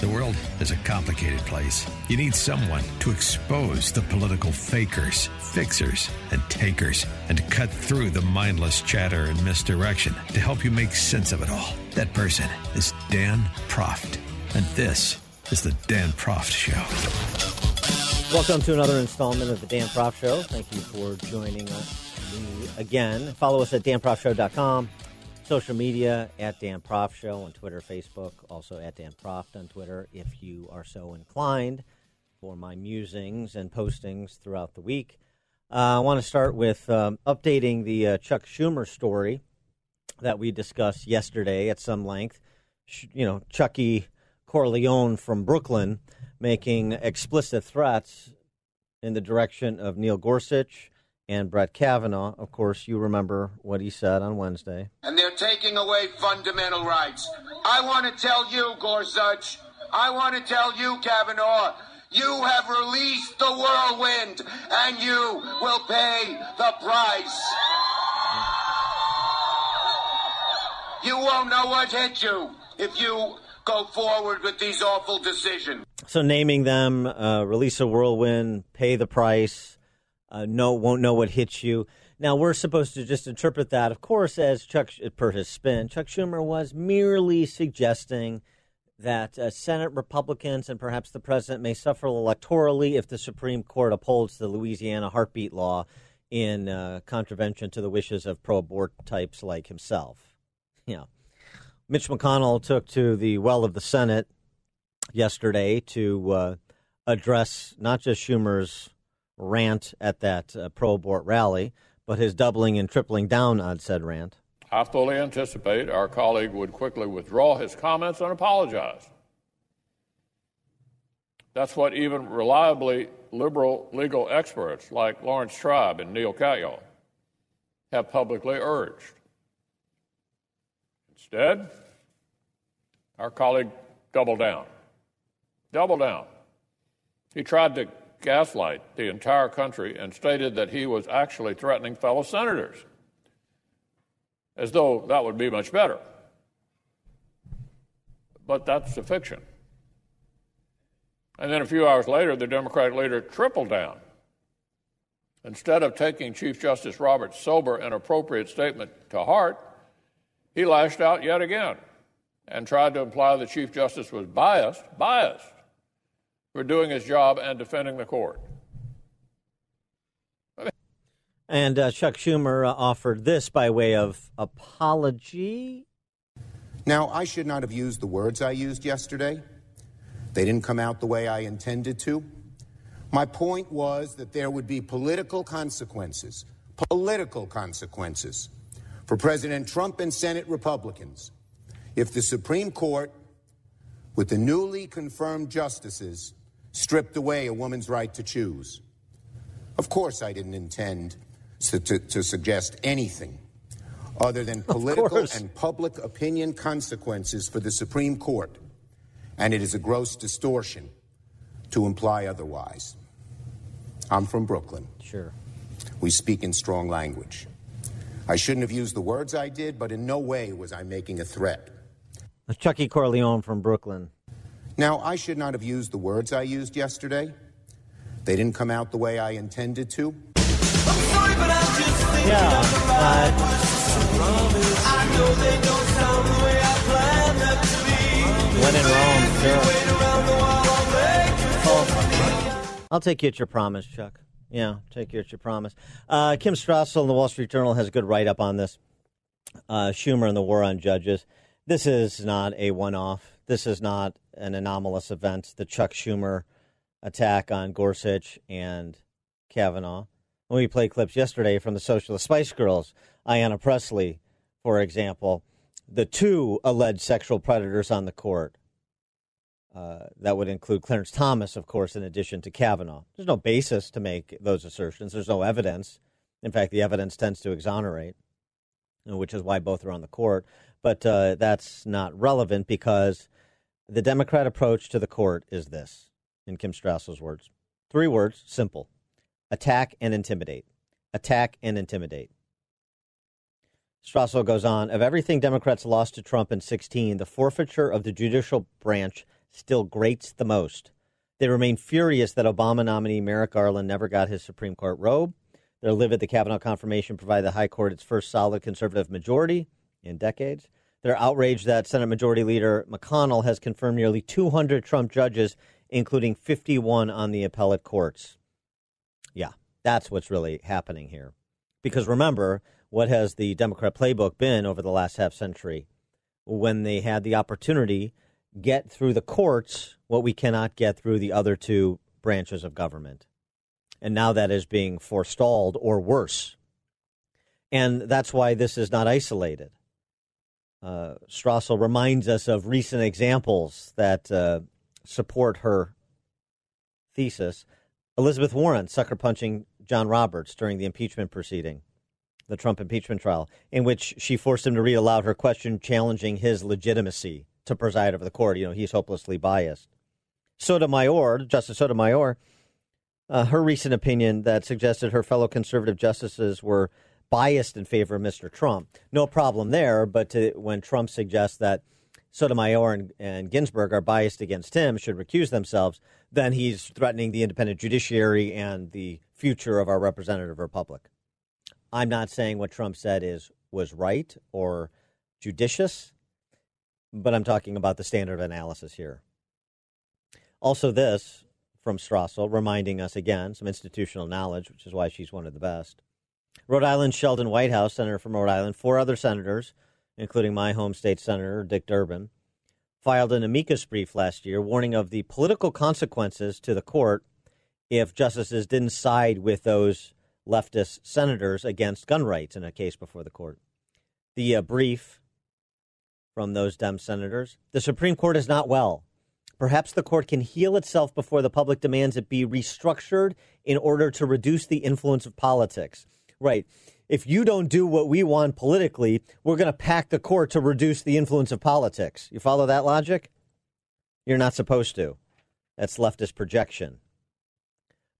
The world is a complicated place. You need someone to expose the political fakers, fixers, and takers, and to cut through the mindless chatter and misdirection to help you make sense of it all. That person is Dan Proft. And this is the Dan Proft Show. Welcome to another installment of the Dan Proft Show. Thank you for joining us again. Follow us at danproftshow.com. Social media at Dan Proft Show on Twitter, Facebook, also at Dan Proft on Twitter if you are so inclined for my musings and postings throughout the week. Uh, I want to start with um, updating the uh, Chuck Schumer story that we discussed yesterday at some length. Sh- you know, Chucky Corleone from Brooklyn making explicit threats in the direction of Neil Gorsuch and Brett Kavanaugh. Of course, you remember what he said on Wednesday. And they're taking away fundamental rights. I want to tell you, Gorsuch, I want to tell you, Kavanaugh, you have released the whirlwind, and you will pay the price. You won't know what hit you if you go forward with these awful decisions. So, naming them, uh, release a whirlwind, pay the price, uh, no, won't know what hits you. Now, we're supposed to just interpret that, of course, as Chuck, per his spin, Chuck Schumer was merely suggesting that uh, Senate Republicans and perhaps the president may suffer electorally if the Supreme Court upholds the Louisiana heartbeat law in uh, contravention to the wishes of pro abort types like himself. Yeah. Mitch McConnell took to the well of the Senate yesterday to uh, address not just Schumer's rant at that uh, pro abort rally, but his doubling and tripling down on said rant. I fully anticipate our colleague would quickly withdraw his comments and apologize. That's what even reliably liberal legal experts like Laurence Tribe and Neil Katyal have publicly urged. Instead, our colleague doubled down. Doubled down. He tried to gaslight the entire country and stated that he was actually threatening fellow senators, as though that would be much better. But that's a fiction. And then a few hours later, the Democratic leader tripled down. Instead of taking Chief Justice Roberts' sober and appropriate statement to heart, he lashed out yet again and tried to imply the Chief Justice was biased, biased for doing his job and defending the court. And uh, Chuck Schumer uh, offered this by way of apology. Now, I should not have used the words I used yesterday. They didn't come out the way I intended to. My point was that there would be political consequences, political consequences for President Trump and Senate Republicans if the Supreme Court, with the newly confirmed justices, stripped away a woman's right to choose. Of course, I didn't intend to, to, to suggest anything other than political and public opinion consequences for the Supreme Court, and it is a gross distortion to imply otherwise. I'm from Brooklyn. Sure. We speak in strong language. I shouldn't have used the words I did, but in no way was I making a threat. Chucky Corleone from Brooklyn. Now, I should not have used the words I used yesterday. They didn't come out the way I intended to. Yeah. Uh, when in Rome, sure. I'll take you at your promise, Chuck. Yeah, take you at your promise. Uh, Kim Strassel in the Wall Street Journal has a good write up on this. Uh, Schumer and the war on judges. This is not a one off. This is not an anomalous event. The Chuck Schumer attack on Gorsuch and Kavanaugh. When we played clips yesterday from the Socialist Spice Girls, Ayanna Pressley, for example, the two alleged sexual predators on the court. Uh, that would include Clarence Thomas, of course, in addition to Kavanaugh. There's no basis to make those assertions. There's no evidence. In fact, the evidence tends to exonerate, which is why both are on the court. But uh, that's not relevant because the Democrat approach to the court is this, in Kim Strassel's words three words, simple attack and intimidate. Attack and intimidate. Strassel goes on Of everything Democrats lost to Trump in 16, the forfeiture of the judicial branch still grates the most. They remain furious that Obama nominee Merrick Garland never got his Supreme Court robe. They're livid the Kavanaugh confirmation provided the High Court its first solid conservative majority in decades. They're outraged that Senate Majority Leader McConnell has confirmed nearly 200 Trump judges, including 51 on the appellate courts. Yeah, that's what's really happening here. Because remember, what has the Democrat playbook been over the last half century? When they had the opportunity, get through the courts what we cannot get through the other two branches of government. And now that is being forestalled or worse. And that's why this is not isolated. Uh, Strassel reminds us of recent examples that uh, support her thesis. Elizabeth Warren sucker punching John Roberts during the impeachment proceeding, the Trump impeachment trial, in which she forced him to read aloud her question challenging his legitimacy to preside over the court. You know, he's hopelessly biased. Sotomayor, Justice Sotomayor, uh, her recent opinion that suggested her fellow conservative justices were biased in favor of Mr. Trump. No problem there, but to, when Trump suggests that Sotomayor and, and Ginsburg are biased against him, should recuse themselves, then he's threatening the independent judiciary and the future of our representative republic. I'm not saying what Trump said is was right or judicious, but I'm talking about the standard analysis here. Also, this from Strassel, reminding us again some institutional knowledge, which is why she's one of the best. Rhode Island Sheldon Whitehouse, senator from Rhode Island, four other senators, including my home state senator Dick Durbin, filed an amicus brief last year warning of the political consequences to the court if justices didn't side with those leftist senators against gun rights in a case before the court. The uh, brief from those Dem senators the Supreme Court is not well. Perhaps the court can heal itself before the public demands it be restructured in order to reduce the influence of politics. Right. If you don't do what we want politically, we're going to pack the court to reduce the influence of politics. You follow that logic? You're not supposed to. That's leftist projection.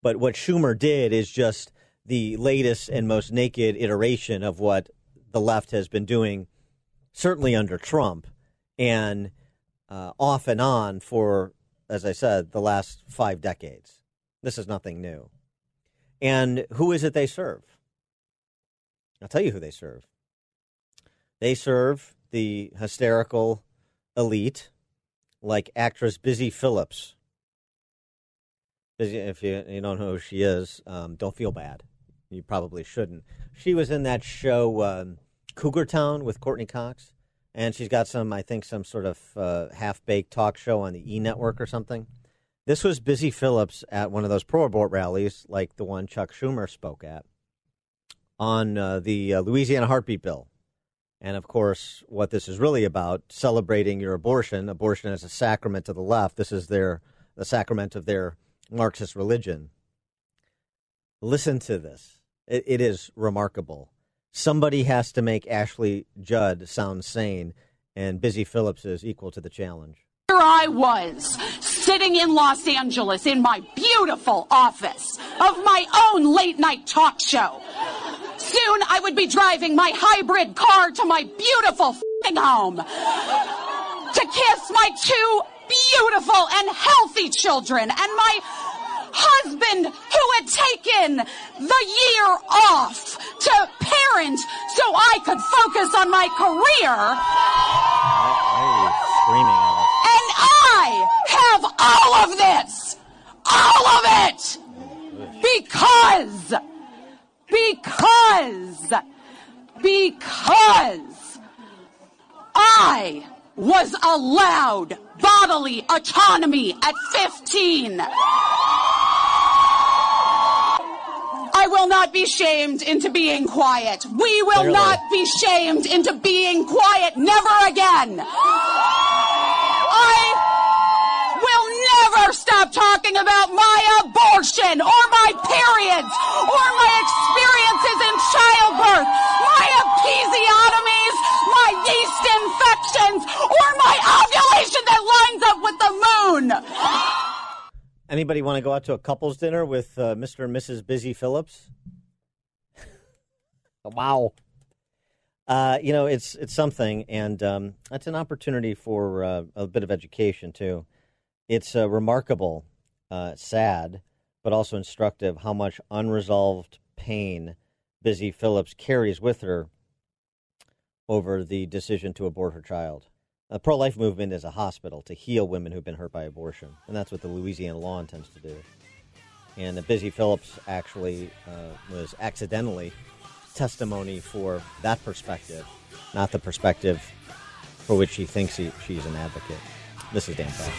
But what Schumer did is just the latest and most naked iteration of what the left has been doing, certainly under Trump, and uh, off and on for, as I said, the last five decades. This is nothing new. And who is it they serve? I'll tell you who they serve. They serve the hysterical elite like actress Busy Phillips. If you, you don't know who she is, um, don't feel bad. You probably shouldn't. She was in that show um, Cougar Town with Courteney Cox, and she's got some, I think, some sort of uh, half baked talk show on the E Network or something. This was Busy Phillips at one of those pro abort rallies, like the one Chuck Schumer spoke at on uh, the uh, Louisiana Heartbeat Bill. And of course, what this is really about celebrating your abortion, abortion as a sacrament to the left. This is their the sacrament of their Marxist religion. Listen to this. it, it is remarkable. Somebody has to make Ashley Judd sound sane, and Busy Phillips is equal to the challenge. Here I was, sitting in Los Angeles in my beautiful office of my own late night talk show Soon I would be driving my hybrid car to my beautiful home to kiss my two beautiful and healthy children and my husband who had taken the year off to parent so I could focus on my career. And I have all of this. All of it. Because because, because I was allowed bodily autonomy at 15. I will not be shamed into being quiet. We will Clearly. not be shamed into being quiet. Never again. I menstruation or my periods or my experiences in childbirth, my episiotomies, my yeast infections, or my ovulation that lines up with the moon. Anybody want to go out to a couples dinner with uh, Mr. and Mrs. Busy Phillips? wow. Uh, you know, it's it's something, and um, that's an opportunity for uh, a bit of education too. It's uh, remarkable, uh, sad, but also instructive how much unresolved pain Busy Phillips carries with her over the decision to abort her child. The pro life movement is a hospital to heal women who've been hurt by abortion, and that's what the Louisiana law intends to do. And uh, Busy Phillips actually uh, was accidentally testimony for that perspective, not the perspective for which she thinks he, she's an advocate. This is Dan Proft.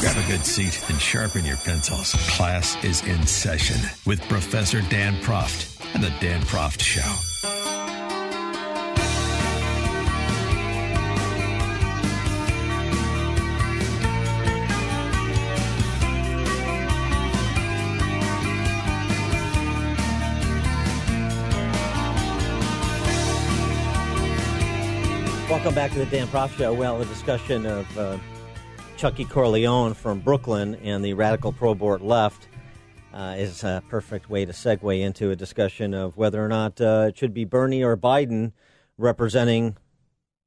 Grab a good seat and sharpen your pencils. Class is in session with Professor Dan Proft and the Dan Proft Show. Welcome back to the Dan Proft Show. Well, a discussion of uh, Chucky Corleone from Brooklyn and the radical pro-abort left uh, is a perfect way to segue into a discussion of whether or not uh, it should be Bernie or Biden representing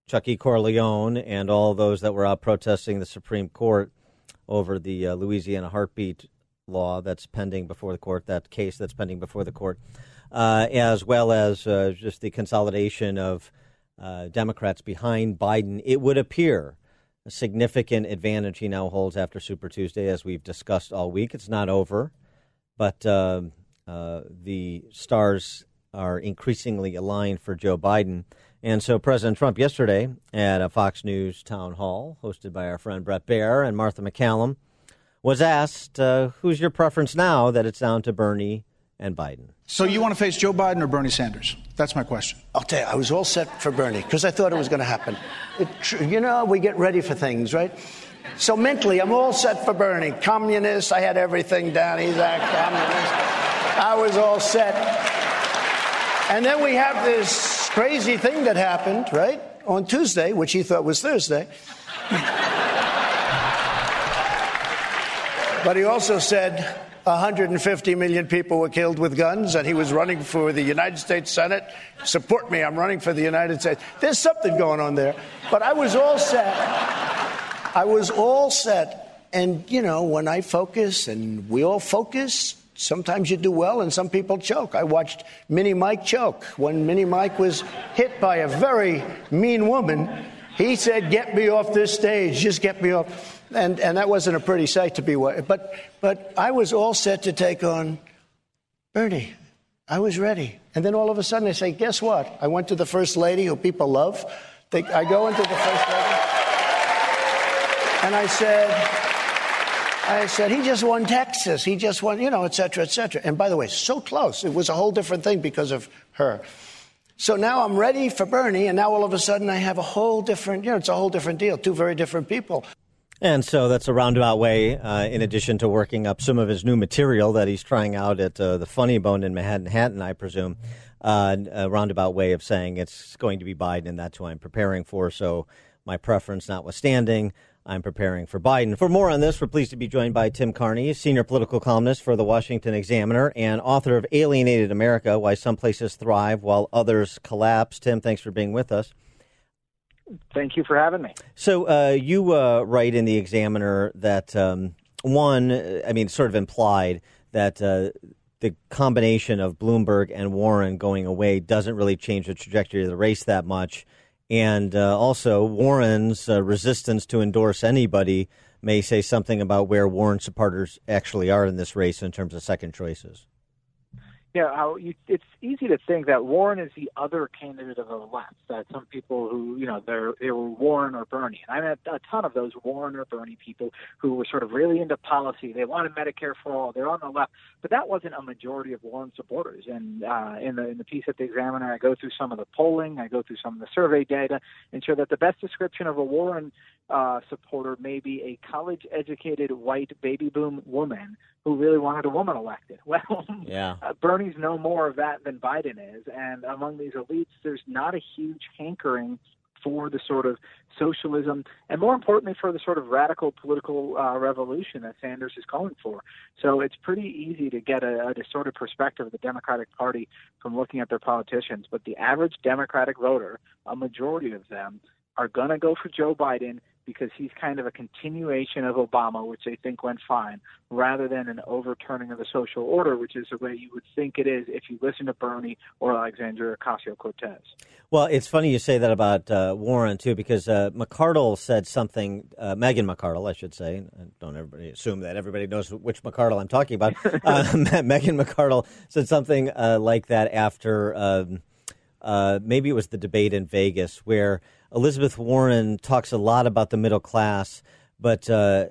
Chucky Corleone and all those that were out protesting the Supreme Court over the uh, Louisiana heartbeat law that's pending before the court, that case that's pending before the court, uh, as well as uh, just the consolidation of uh, Democrats behind Biden. It would appear a significant advantage he now holds after Super Tuesday, as we've discussed all week. It's not over, but uh, uh, the stars are increasingly aligned for Joe Biden. And so President Trump yesterday at a Fox News town hall hosted by our friend Bret Baier and Martha McCallum was asked, uh, who's your preference now that it's down to Bernie and Biden? So you want to face Joe Biden or Bernie Sanders? That's my question. I'll tell you, I was all set for Bernie because I thought it was going to happen. It, you know, we get ready for things, right? So mentally, I'm all set for Bernie. Communist, I had everything down. He's a communist. I was all set. And then we have this crazy thing that happened, right? On Tuesday, which he thought was Thursday. but he also said 150 million people were killed with guns, and he was running for the United States Senate. Support me, I'm running for the United States. There's something going on there. But I was all set. I was all set. And, you know, when I focus and we all focus, sometimes you do well and some people choke. I watched Mini Mike choke. When Mini Mike was hit by a very mean woman, he said, Get me off this stage, just get me off and and that wasn't a pretty sight to be. But but I was all set to take on Bernie. I was ready, and then all of a sudden they say, "Guess what?" I went to the first lady, who people love. They, I go into the first lady, and I said. I said, he just won Texas. He just won, you know, et cetera, et cetera. And by the way, so close. It was a whole different thing because of her. So now I'm ready for Bernie, and now all of a sudden I have a whole different, you know, it's a whole different deal. Two very different people. And so that's a roundabout way, uh, in addition to working up some of his new material that he's trying out at uh, the Funny Bone in Manhattan, I presume, uh, a roundabout way of saying it's going to be Biden, and that's who I'm preparing for. So my preference notwithstanding, I'm preparing for Biden. For more on this, we're pleased to be joined by Tim Carney, senior political columnist for the Washington Examiner and author of Alienated America Why Some Places Thrive While Others Collapse. Tim, thanks for being with us. Thank you for having me. So, uh, you uh, write in the Examiner that, um, one, I mean, sort of implied that uh, the combination of Bloomberg and Warren going away doesn't really change the trajectory of the race that much. And uh, also, Warren's uh, resistance to endorse anybody may say something about where Warren supporters actually are in this race in terms of second choices. You know, you, it's easy to think that Warren is the other candidate of the left. That some people who, you know, they're they were Warren or Bernie, and I met a ton of those Warren or Bernie people who were sort of really into policy. They wanted Medicare for all. They're on the left, but that wasn't a majority of Warren supporters. And uh, in the in the piece at the Examiner, I go through some of the polling, I go through some of the survey data, and show that the best description of a Warren uh, supporter may be a college-educated white baby boom woman who really wanted a woman elected. Well, Yeah. uh, Bernie's no more of that than Biden is, and among these elites, there's not a huge hankering for the sort of socialism, and more importantly, for the sort of radical political uh, revolution that Sanders is calling for. So it's pretty easy to get a, a distorted perspective of the Democratic Party from looking at their politicians. But the average Democratic voter, a majority of them, are going to go for Joe Biden because he's kind of a continuation of Obama, which they think went fine, rather than an overturning of the social order, which is the way you would think it is if you listen to Bernie or Alexandria Ocasio Cortez. Well, it's funny you say that about uh, Warren too, because uh, McArdle said something. Uh, Megan McArdle, I should say. Don't everybody assume that everybody knows which McArdle I'm talking about. uh, Megan McArdle said something uh, like that after um, uh, maybe it was the debate in Vegas, where Elizabeth Warren talks a lot about the middle class, but. Uh,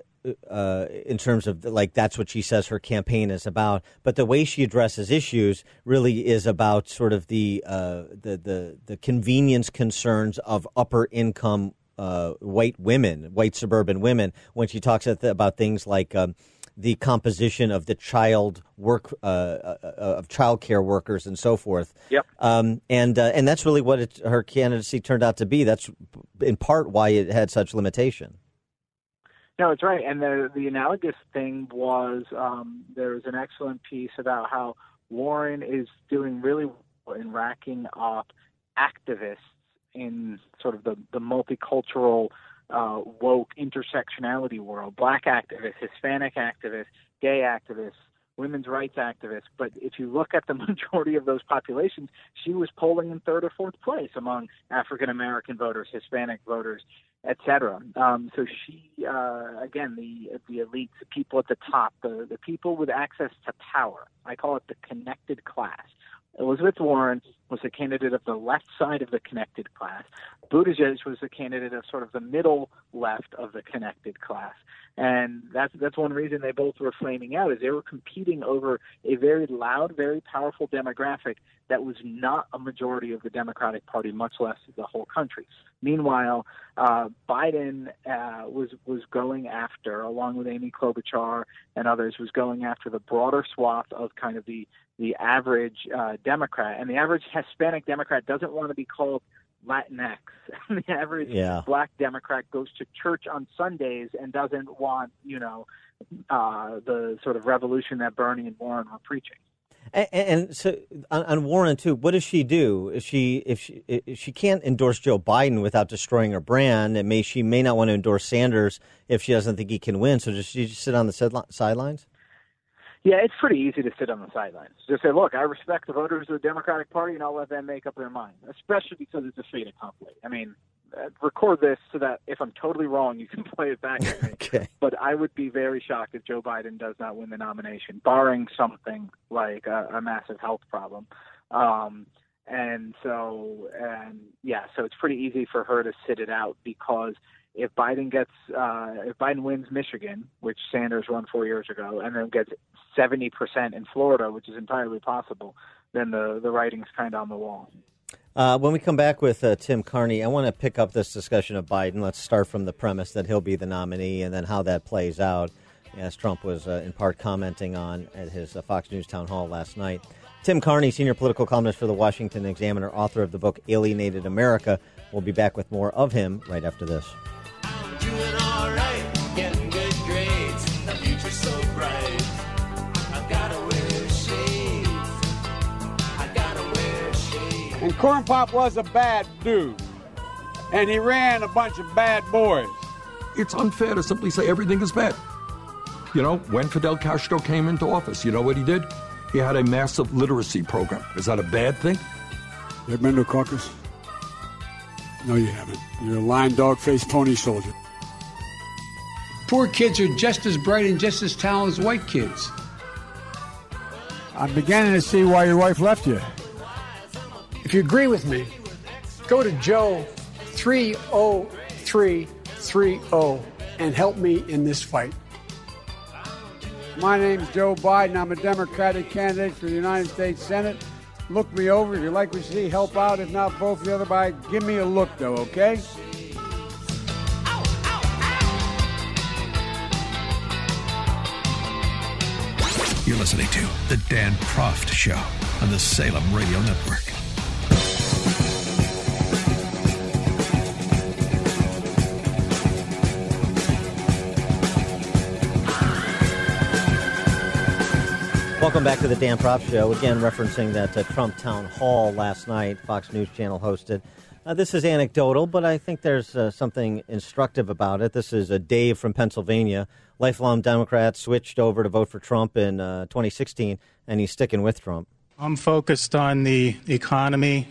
uh, in terms of like that's what she says her campaign is about, but the way she addresses issues really is about sort of the uh, the, the the convenience concerns of upper income uh, white women, white suburban women. When she talks about things like um, the composition of the child work uh, uh, of child care workers and so forth. Yep. Um, and uh, and that's really what it, her candidacy turned out to be. That's in part why it had such limitation. No, it's right. And the the analogous thing was um, there was an excellent piece about how Warren is doing really well in racking up activists in sort of the, the multicultural uh, woke intersectionality world, black activists, Hispanic activists, gay activists, women's rights activists. But if you look at the majority of those populations, she was polling in third or fourth place among African American voters, Hispanic voters, etc. Um, so she, uh, again, the the elites, the people at the top, the the people with access to power. I call it the connected class. Elizabeth Warren was a candidate of the left side of the connected class. Buttigieg was a candidate of sort of the middle left of the connected class. And that's that's one reason they both were flaming out is they were competing over a very loud, very powerful demographic that was not a majority of the Democratic Party, much less the whole country. Meanwhile, uh, Biden uh, was was going after, along with Amy Klobuchar and others, was going after the broader swath of kind of the the average uh, Democrat, and the average Hispanic Democrat doesn't want to be called Latinx. the average Yeah. black Democrat goes to church on Sundays and doesn't want, you know, uh, the sort of revolution that Bernie and Warren were preaching. And, and so on, on Warren too, what does she do? If she if she if she can't endorse Joe Biden without destroying her brand, and may she may not want to endorse Sanders if she doesn't think he can win. So does she just sit on the sidelines? Yeah, it's pretty easy to sit on the sidelines. Just say, look, I respect the voters of the Democratic Party, and I'll let them make up their mind, especially because it's a fait accompli. I mean, uh, record this so that if I'm totally wrong, you can play it back at me. Okay. But I would be very shocked if Joe Biden does not win the nomination, barring something like a, a massive health problem. Um, and so, and yeah, so it's pretty easy for her to sit it out because if Biden gets, uh, if Biden wins Michigan, which Sanders won four years ago, and then gets 70% in Florida, which is entirely possible, then the, the writing's kind of on the wall. Uh, when we come back with uh, Tim Carney, I want to pick up this discussion of Biden. Let's start from the premise that he'll be the nominee and then how that plays out, as Trump was uh, in part commenting on at his uh, Fox News town hall last night. Tim Carney, senior political columnist for the Washington Examiner, author of the book Alienated America. We'll be back with more of him right after this. Doing alright, getting good grades. The future's so bright. I gotta wear shades. I gotta wear shades. And Corn Pop was a bad dude. And he ran a bunch of bad boys. It's unfair to simply say everything is bad. You know, when Fidel Castro came into office, you know what he did? He had a massive literacy program. Is that a bad thing? You ever been to a caucus? No, you haven't. You're a lying dog faced pony soldier. Poor kids are just as bright and just as talented as white kids. I'm beginning to see why your wife left you. If you agree with me, go to Joe 30330 and help me in this fight. My name's Joe Biden. I'm a Democratic candidate for the United States Senate. Look me over. If you like what you see, help out. If not, vote for the other guy. Give me a look, though, okay? You're listening to The Dan Proft Show on the Salem Radio Network. Welcome back to the Dan Proft Show. Again, referencing that uh, Trump town hall last night, Fox News Channel hosted. Uh, this is anecdotal, but I think there's uh, something instructive about it. This is a Dave from Pennsylvania, lifelong Democrat, switched over to vote for Trump in uh, 2016, and he's sticking with Trump. I'm focused on the economy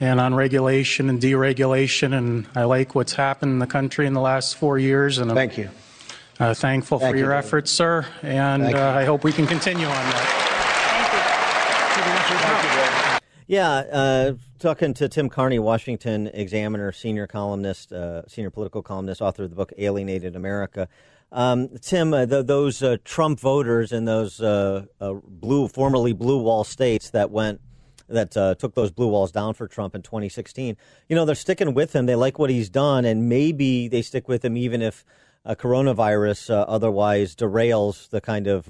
and on regulation and deregulation, and I like what's happened in the country in the last four years. And I'm, Thank you. Uh, thankful Thank for you, your David. efforts, sir, and uh. I hope we can continue on that. Yeah, uh, talking to Tim Carney, Washington Examiner, senior columnist, uh, senior political columnist, author of the book Alienated America. Um, Tim, uh, th- those uh, Trump voters in those uh, uh, blue, formerly blue wall states that went that uh, took those blue walls down for Trump in 2016. You know, they're sticking with him. They like what he's done, and maybe they stick with him even if uh, coronavirus uh, otherwise derails the kind of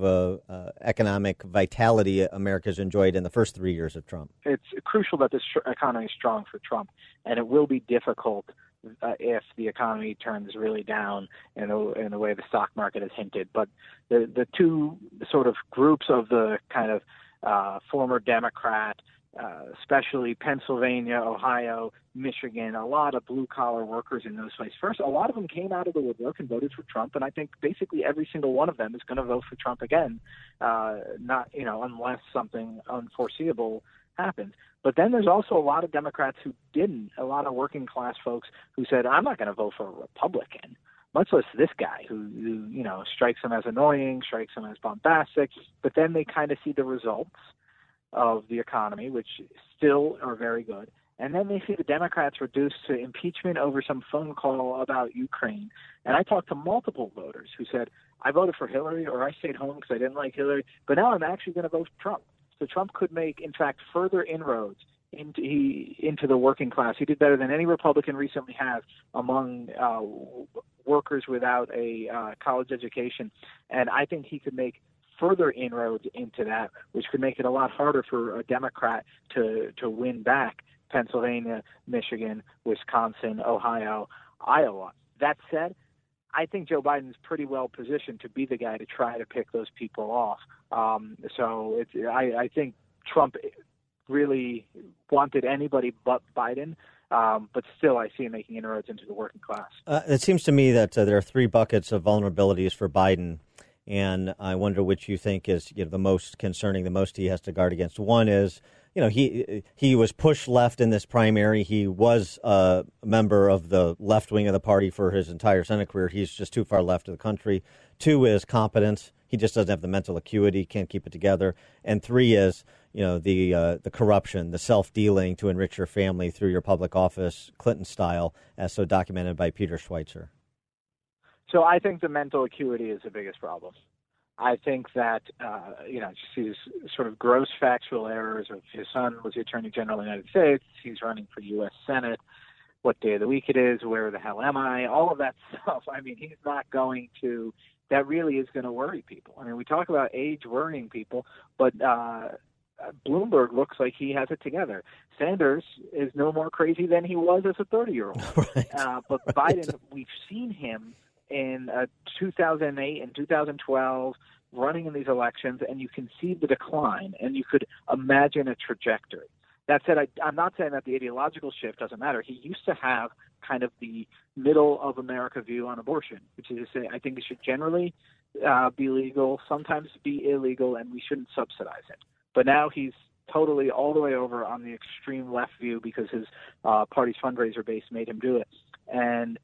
economic vitality America's enjoyed in the first three years of Trump. it's crucial that this economy is strong for Trump, and it will be difficult uh, if the economy turns really down in the, in the way the stock market has hinted. But the the two sort of groups of the kind of uh, former Democrat, uh, especially Pennsylvania, Ohio, Michigan, a lot of blue collar workers in those places. First, a lot of them came out of the woodwork and voted for Trump, and I think basically every single one of them is going to vote for Trump again. Uh, not you know unless something unforeseeable happens. But then there's also a lot of Democrats who didn't, a lot of working class folks who said, I'm not going to vote for a Republican, much less this guy who, who, you know, strikes them as annoying, strikes them as bombastic. But then they kind of see the results of the economy, which still are very good. And then they see the Democrats reduced to impeachment over some phone call about Ukraine. And I talked to multiple voters who said, I voted for Hillary or I stayed home because I didn't like Hillary, but now I'm actually going to vote for Trump. So Trump could make, in fact, further inroads into he, into the working class. He did better than any Republican recently has among uh, workers without a uh, college education, and I think he could make further inroads into that, which could make it a lot harder for a Democrat to to win back Pennsylvania, Michigan, Wisconsin, Ohio, Iowa. That said, I think Joe Biden's pretty well positioned to be the guy to try to pick those people off. Um, so it's, I, I think Trump really wanted anybody but Biden, um, but still I see him making inroads into the working class. Uh, it seems to me that uh, there are three buckets of vulnerabilities for Biden, and I wonder which you think is you know, the most concerning, the most he has to guard against. One is, you know, he he was pushed left in this primary. He was a member of the left wing of the party for his entire Senate career. He's just too far left of the country. Two is competence. He just doesn't have the mental acuity, can't keep it together. And three is, you know, the uh, the corruption, the self dealing to enrich your family through your public office, Clinton style, as so documented by Peter Schweizer. So I think the mental acuity is the biggest problem. I think that uh, you know just these sort of gross factual errors of his son was the Attorney General of the United States. He's running for U.S. Senate. What day of the week it is? Where the hell am I? All of that stuff. I mean, he's not going to. That really is going to worry people. I mean, we talk about age worrying people, but uh, Bloomberg looks like he has it together. Sanders is no more crazy than he was as a 30 year old. Uh, but Biden, we've seen him in uh, 2008 and 2012 running in these elections, and you can see the decline, and you could imagine a trajectory. That said, I, I'm not saying that the ideological shift doesn't matter. He used to have kind of the middle of America view on abortion, which is to say, I think it should generally uh, be legal, sometimes be illegal, and we shouldn't subsidize it. But now he's totally all the way over on the extreme left view because his uh, party's fundraiser base made him do it. And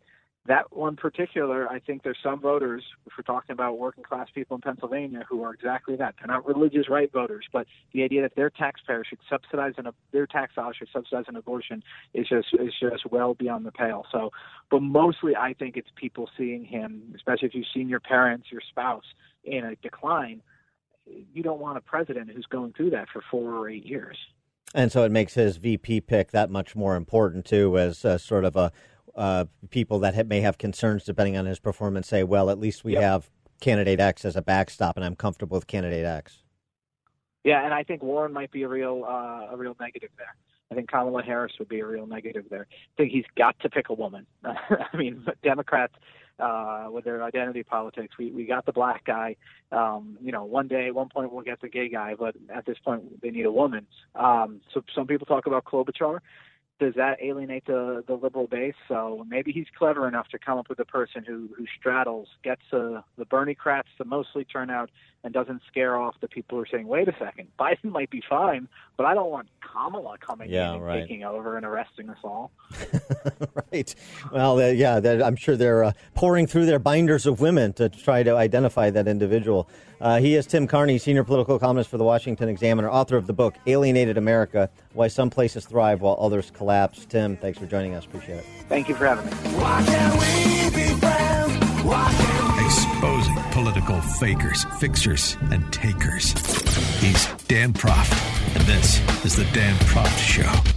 that one particular, I think there's some voters, if we're talking about working class people in Pennsylvania, who are exactly that. They're not religious right voters, but the idea that their taxpayer should subsidize an their tax dollars should subsidize an abortion is just is just well beyond the pale. So, but mostly, I think it's people seeing him, especially if you've seen your parents, your spouse in a decline. You don't want a president who's going through that for four or eight years. And so it makes his VP pick that much more important too, as sort of a uh, people that ha- may have concerns depending on his performance say, well, at least we have candidate X as a backstop, and I'm comfortable with candidate X. Yeah, and I think Warren might be a real uh, a real negative there. I think Kamala Harris would be a real negative there. I think he's got to pick a woman. I mean, Democrats uh, with their identity politics, we we got the black guy. Um, you know, one day, at one point, we'll get the gay guy, but at this point, they need a woman. Um, so some people talk about Klobuchar. Does that alienate the the liberal base? So maybe he's clever enough to come up with a person who who straddles, gets uh, the Bernie crats to mostly turn out, and doesn't scare off the people who are saying, "Wait a second, Biden might be fine, but I don't want Kamala coming Yeah, in and right. taking over and arresting us all." right. Well, uh, yeah, I'm sure they're uh, pouring through their binders of women to try to identify that individual. Uh, he is Tim Carney, senior political columnist for the Washington Examiner, author of the book Alienated America Why Some Places Thrive While Others Collapse. Tim, thanks for joining us. Appreciate it. Thank you for having me. Exposing political fakers, fixers, and takers. He's Dan Proft, and this is the Dan Proft Show.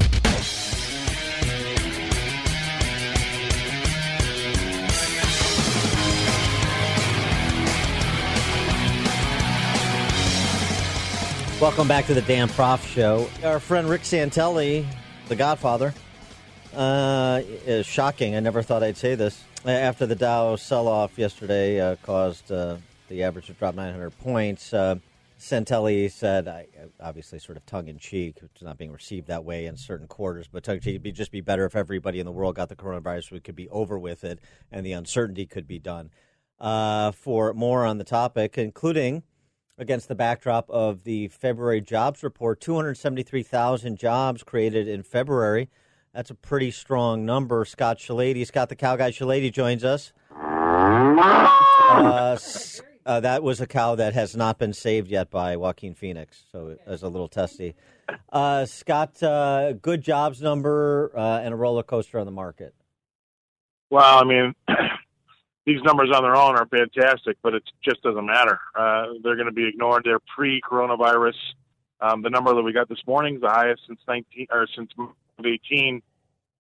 Welcome back to the Dan Proft Show. Our friend Rick Santelli, the Godfather, uh, is shocking. I never thought I'd say this. After the Dow sell-off yesterday uh, caused uh, the average to drop 900 points, uh, Santelli said, I, obviously sort of tongue-in-cheek, it's not being received that way in certain quarters, but tongue-in-cheek, it'd be, just be better if everybody in the world got the coronavirus, we could be over with it, and the uncertainty could be done. Uh, for more on the topic, including against the backdrop of the February jobs report 273,000 jobs created in February. That's a pretty strong number. Scott Shellady, Scott the Cow Guy Shellady joins us. Uh, uh, that was a cow that has not been saved yet by Joaquin Phoenix, so it was a little testy. Uh, Scott, uh, good jobs number uh, and a roller coaster on the market. Well, I mean, these numbers on their own are fantastic, but it just doesn't matter. Uh, they're going to be ignored. They're pre-coronavirus. Um, the number that we got this morning is the highest since 19 or since 18.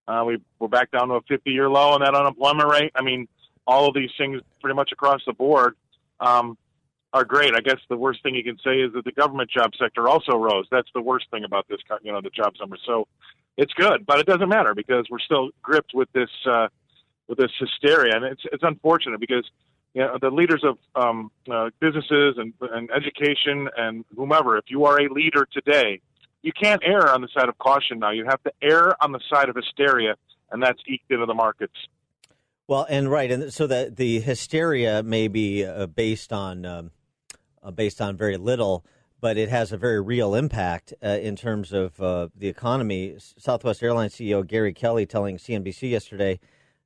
Uh, we we're back down to a 50-year low on that unemployment rate. I mean, all of these things pretty much across the board um, are great. I guess the worst thing you can say is that the government job sector also rose. That's the worst thing about this, you know, the jobs number. So it's good, but it doesn't matter because we're still gripped with this. Uh, with this hysteria, and it's it's unfortunate because you know the leaders of um, uh, businesses and, and education and whomever, if you are a leader today, you can't err on the side of caution now. You have to err on the side of hysteria, and that's eked into the markets. Well, and right, and so that the hysteria may be uh, based on um, uh, based on very little, but it has a very real impact uh, in terms of uh, the economy. Southwest Airlines CEO Gary Kelly telling CNBC yesterday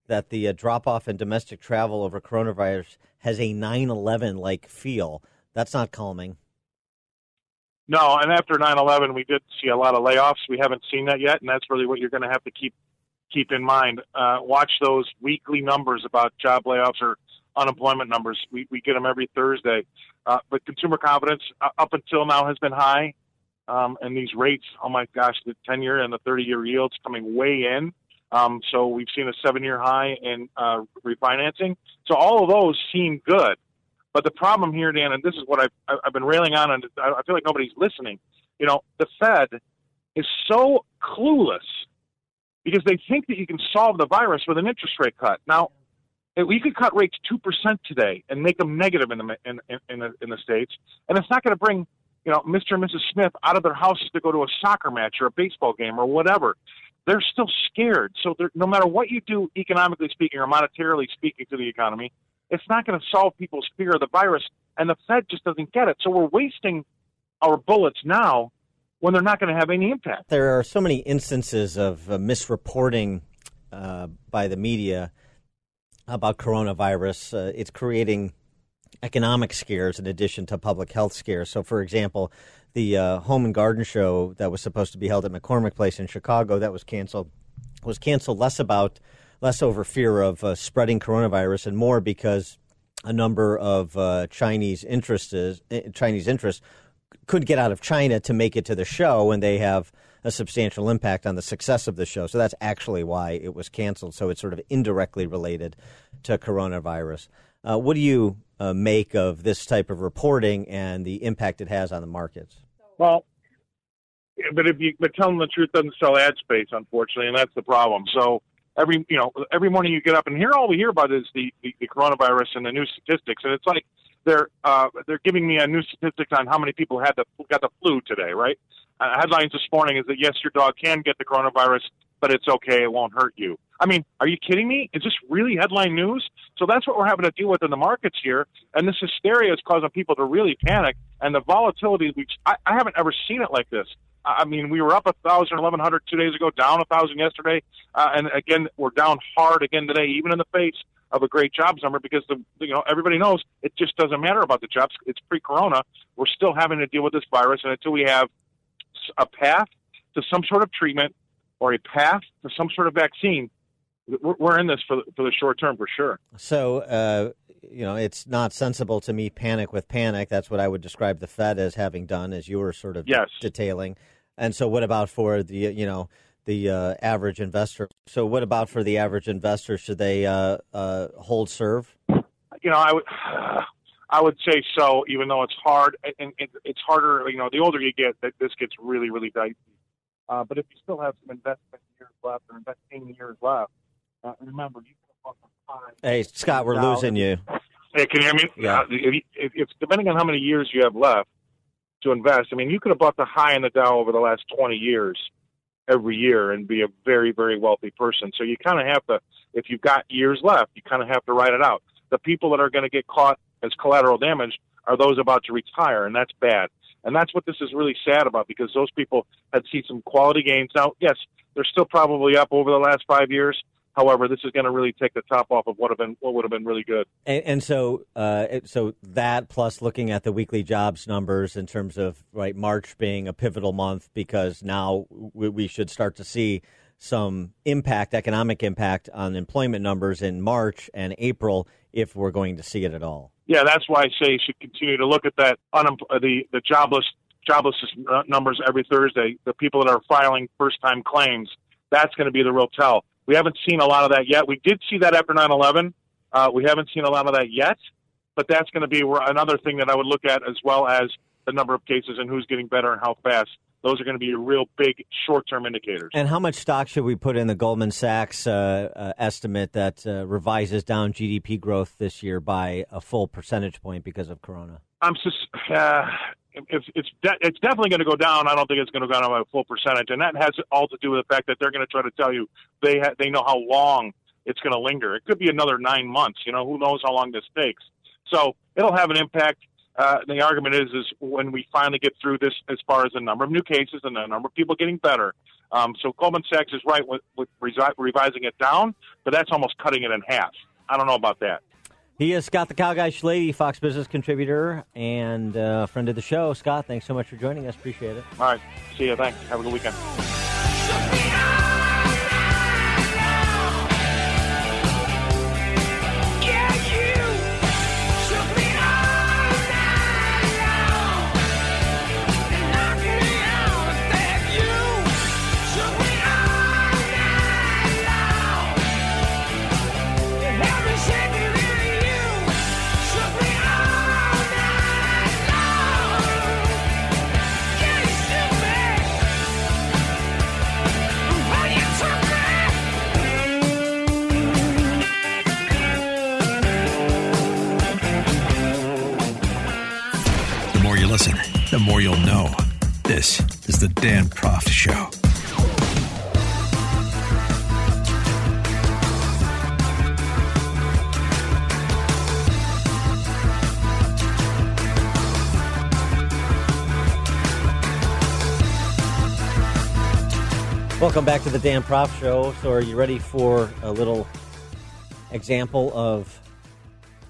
that the uh, drop off in domestic travel over coronavirus has a 9/11 like feel. That's not calming. No, and after 9/11, we did see a lot of layoffs. We haven't seen that yet, and that's really what you're going to have to keep keep in mind. Uh, watch those weekly numbers about job layoffs or unemployment numbers. We we get them every Thursday. Uh, but consumer confidence uh, up until now has been high, um, and these rates. Oh my gosh, the 10-year and the 30-year yields coming way in. Um, so we've seen a seven-year high in uh, refinancing. So all of those seem good. But the problem here, Dan, and this is what I've, I've been railing on, and I feel like nobody's listening. You know, the Fed is so clueless because they think that you can solve the virus with an interest rate cut. Now, we could cut rates two percent today and make them negative in the in, in the in the states, and it's not going to bring you know Mr. and Mrs. Smith out of their houses to go to a soccer match or a baseball game or whatever. They're still scared. So no matter what you do, economically speaking or monetarily speaking, to the economy, it's not going to solve people's fear of the virus. And the Fed just doesn't get it. So we're wasting our bullets now when they're not going to have any impact. There are so many instances of uh, misreporting uh, by the media about coronavirus. Uh, it's creating economic scares in addition to public health scares. So, for example, the uh, Home and Garden Show that was supposed to be held at McCormick Place in Chicago that was canceled was canceled less about less over fear of uh, spreading coronavirus and more because a number of uh, Chinese interests eh, Chinese interests could get out of China to make it to the show, and they have a substantial impact on the success of the show. So that's actually why it was canceled. So it's sort of indirectly related to coronavirus. Uh, what do you uh, make of this type of reporting and the impact it has on the markets? Well, but if you but telling the truth doesn't sell ad space, unfortunately, and that's the problem. So every you know every morning you get up and here all we hear about is the, the, the coronavirus and the new statistics, and it's like they're uh, they're giving me a new statistics on how many people had the got the flu today, right? Uh, headlines this morning is that yes, your dog can get the coronavirus, but it's okay, it won't hurt you. I mean, are you kidding me? Is this really headline news? So that's what we're having to deal with in the markets here, and this hysteria is causing people to really panic. And the volatility, we I, I haven't ever seen it like this. I mean, we were up a thousand, eleven hundred two days ago, down a thousand yesterday, uh, and again we're down hard again today, even in the face of a great jobs number because the you know everybody knows it just doesn't matter about the jobs. It's pre-corona. We're still having to deal with this virus, and until we have a path to some sort of treatment or a path to some sort of vaccine, we're, we're in this for the, for the short term for sure. So, uh, you know, it's not sensible to me panic with panic. That's what I would describe the Fed as having done, as you were sort of yes. detailing. And so, what about for the you know the uh, average investor. So, what about for the average investor? Should they uh, uh, hold serve? You know, I would. I would say so, even though it's hard, and it's harder. You know, the older you get, that this gets really, really dicey. Uh, but if you still have some investment years left or investing years left, uh, remember you can time. Hey, Scott, we're losing you. Hey, can you hear me? Yeah. Uh, if, if, if depending on how many years you have left to invest, I mean, you could have bought the high in the Dow over the last twenty years every year and be a very, very wealthy person. So you kind of have to, if you've got years left, you kind of have to write it out. The people that are going to get caught as collateral damage are those about to retire, and that's bad. And that's what this is really sad about because those people had seen some quality gains. Now, yes, they're still probably up over the last five years, However, this is going to really take the top off of what have been what would have been really good. And, and so, uh, so that plus looking at the weekly jobs numbers in terms of right March being a pivotal month because now we, we should start to see some impact, economic impact on employment numbers in March and April if we're going to see it at all. Yeah, that's why I say you should continue to look at that unem- uh, the the jobless jobless numbers every Thursday. The people that are filing first time claims. That's going to be the real tell we haven't seen a lot of that yet. We did see that after 9 11. Uh, we haven't seen a lot of that yet, but that's going to be another thing that I would look at as well as the number of cases and who's getting better and how fast. Those are going to be real big short term indicators. And how much stock should we put in the Goldman Sachs uh, uh, estimate that uh, revises down GDP growth this year by a full percentage point because of Corona? I'm just, uh, it's it's de- it's definitely going to go down. I don't think it's going to go down by a full percentage, and that has all to do with the fact that they're going to try to tell you they ha- they know how long it's going to linger. It could be another nine months. You know, who knows how long this takes? So it'll have an impact. Uh, the argument is is when we finally get through this, as far as the number of new cases and the number of people getting better. Um, so Goldman Sachs is right with, with resi- revising it down, but that's almost cutting it in half. I don't know about that. He is Scott the Cow Guy Shellady, Fox Business contributor and uh, friend of the show. Scott, thanks so much for joining us. Appreciate it. All right. See you. Thanks. Have a good weekend. The Dan Proft Show. Welcome back to the Dan Proft Show. So, are you ready for a little example of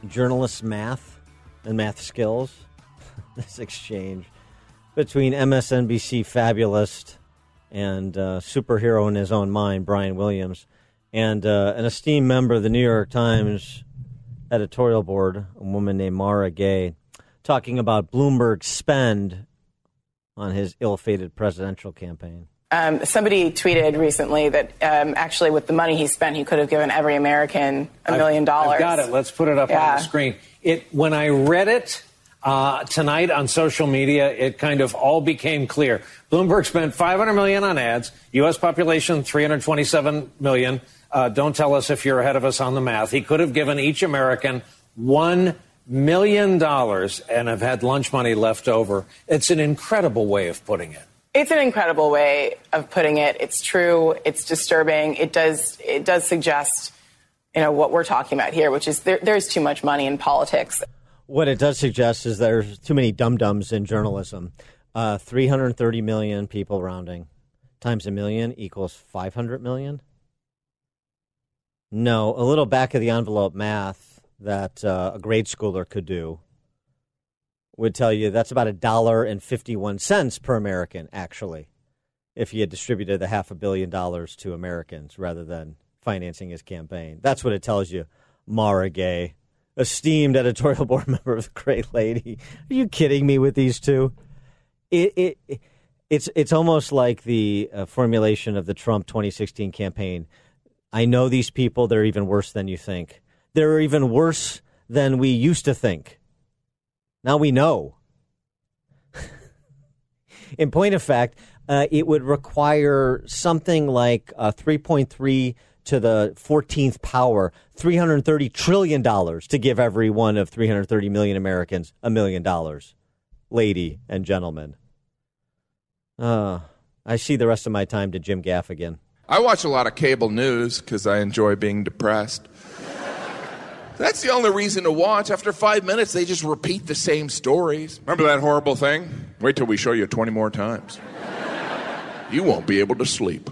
journalist math and math skills. this exchange between MSNBC fabulist and uh, superhero in his own mind, Brian Williams, and uh, an esteemed member of the New York Times editorial board, a woman named Mara Gay, talking about Bloomberg's spend on his ill-fated presidential campaign. Um, somebody tweeted recently that um, actually, with the money he spent, he could have given every American a million dollars. I've got it. Let's put it up Yeah. on the screen. It when I read it uh, tonight on social media, it kind of all became clear. Bloomberg spent 500 million on ads. U.S. population 327 million. Uh, don't tell us if you're ahead of us on the math. He could have given each American one million dollars and have had lunch money left over. It's an incredible way of putting it. It's an incredible way of putting it. It's true. It's disturbing. It does. It does suggest, you know, what we're talking about here, which is there, there's too much money in politics. What it does suggest is there's too many dum dums in journalism. Uh, 330 million people rounding times a million equals 500 million. No, a little back of the envelope math that uh, a grade schooler could do would tell you that's about a dollar and 51 cents per American, actually, if he had distributed the half a billion dollars to Americans rather than financing his campaign. That's what it tells you, Mara Gay, esteemed editorial board member of the Gray Lady. Are you kidding me with these two? It, it, it- it's, it's almost like the uh, formulation of the Trump 2016 campaign. I know these people, they're even worse than you think. They're even worse than we used to think. Now we know. In point of fact, uh, it would require something like uh, 3.3 to the 14th power, $330 trillion to give every one of 330 million Americans a million dollars. Lady and gentlemen. Uh, I see the rest of my time to Jim Gaffigan. I watch a lot of cable news because I enjoy being depressed. That's the only reason to watch. After five minutes, they just repeat the same stories. Remember that horrible thing? Wait till we show you 20 more times. You won't be able to sleep.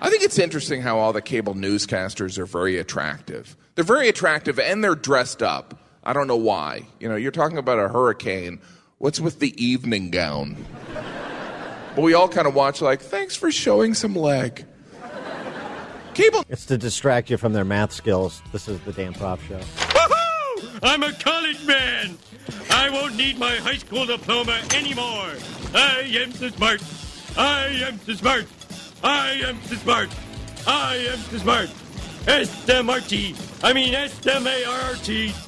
I think it's interesting how all the cable newscasters are very attractive. They're very attractive and they're dressed up. I don't know why. You know, you're talking about a hurricane. What's with the evening gown? But we all kind of watch like, thanks for showing some leg. Cable. It's to distract you from their math skills. This is the Dan Proft Show. Woohoo! I'm a college man. I won't need my high school diploma anymore. I am so smart. I am so smart. I am smart. I am smart. S-M-R-T. I mean S-M-A-R-R-T. Far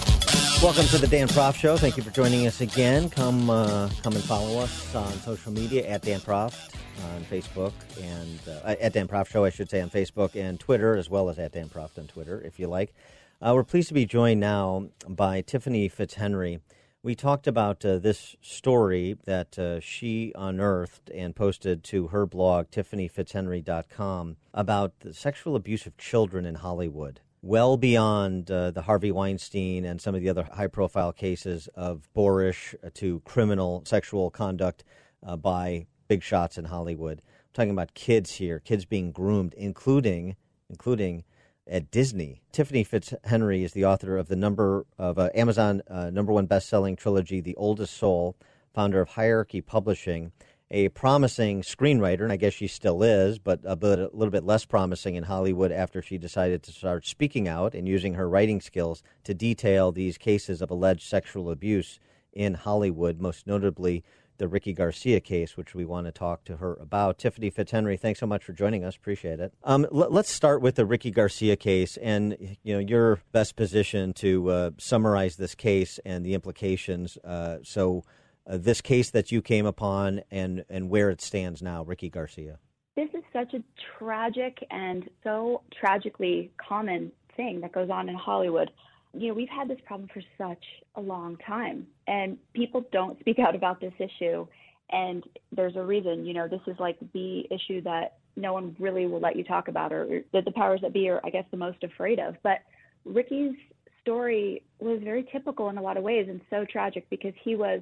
Welcome to the Dan Proft Show. Thank you for joining us again. Come, uh, come and follow us on social media at Dan Proft on Facebook and uh, at Dan Proft Show, I should say, on Facebook and Twitter, as well as at Dan Proft on Twitter, if you like. Uh, we're pleased to be joined now by Tiffany Fitzhenry. We talked about uh, this story that uh, she unearthed and posted to her blog, tiffanyfitzhenry.com, about the sexual abuse of children in Hollywood well beyond uh, the Harvey Weinstein and some of the other high profile cases of boorish uh, to criminal sexual conduct uh, by big shots in Hollywood. I'm talking about kids here, kids being groomed, including including at Disney. Tiffany Fitzhenry is the author of the number of uh, Amazon uh, number one best-selling trilogy, The Oldest Soul, founder of Hierarchy Publishing, a promising screenwriter, and I guess she still is, but a, bit, a little bit less promising in Hollywood after she decided to start speaking out and using her writing skills to detail these cases of alleged sexual abuse in Hollywood, most notably the Ricky Garcia case, which we want to talk to her about. Tiffany Fitzhenry, thanks so much for joining us. Appreciate it. Um, l- let's start with the Ricky Garcia case, and you know your best position to uh, summarize this case and the implications. Uh, so, uh, this case that you came upon and and where it stands now, Ricky Garcia. This is such a tragic and so tragically common thing that goes on in Hollywood. You know, we've had this problem for such a long time, and people don't speak out about this issue. And there's a reason, you know, this is like the issue that no one really will let you talk about, or that the powers that be are, I guess, the most afraid of. But Ricky's story was very typical in a lot of ways and so tragic because he was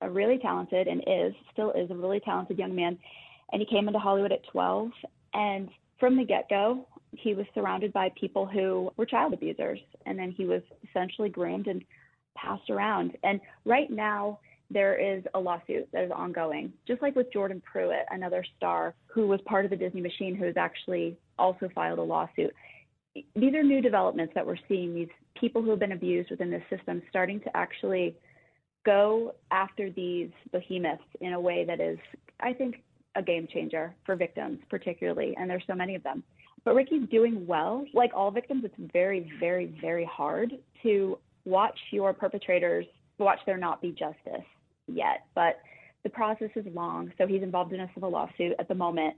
a really talented and is, still is, a really talented young man and he came into Hollywood at 12. And from the get go, he was surrounded by people who were child abusers. And then he was essentially groomed and passed around. And right now, there is a lawsuit that is ongoing, just like with Jordan Pruitt, another star who was part of the Disney machine, who has actually also filed a lawsuit. These are new developments that we're seeing, these people who have been abused within this system starting to actually go after these behemoths in a way that is, I think, a game changer for victims, particularly, and there's so many of them. But Ricky's doing well. Like all victims, it's very, very, very hard to watch your perpetrators, watch there not be justice yet. But the process is long, so he's involved in a civil lawsuit at the moment.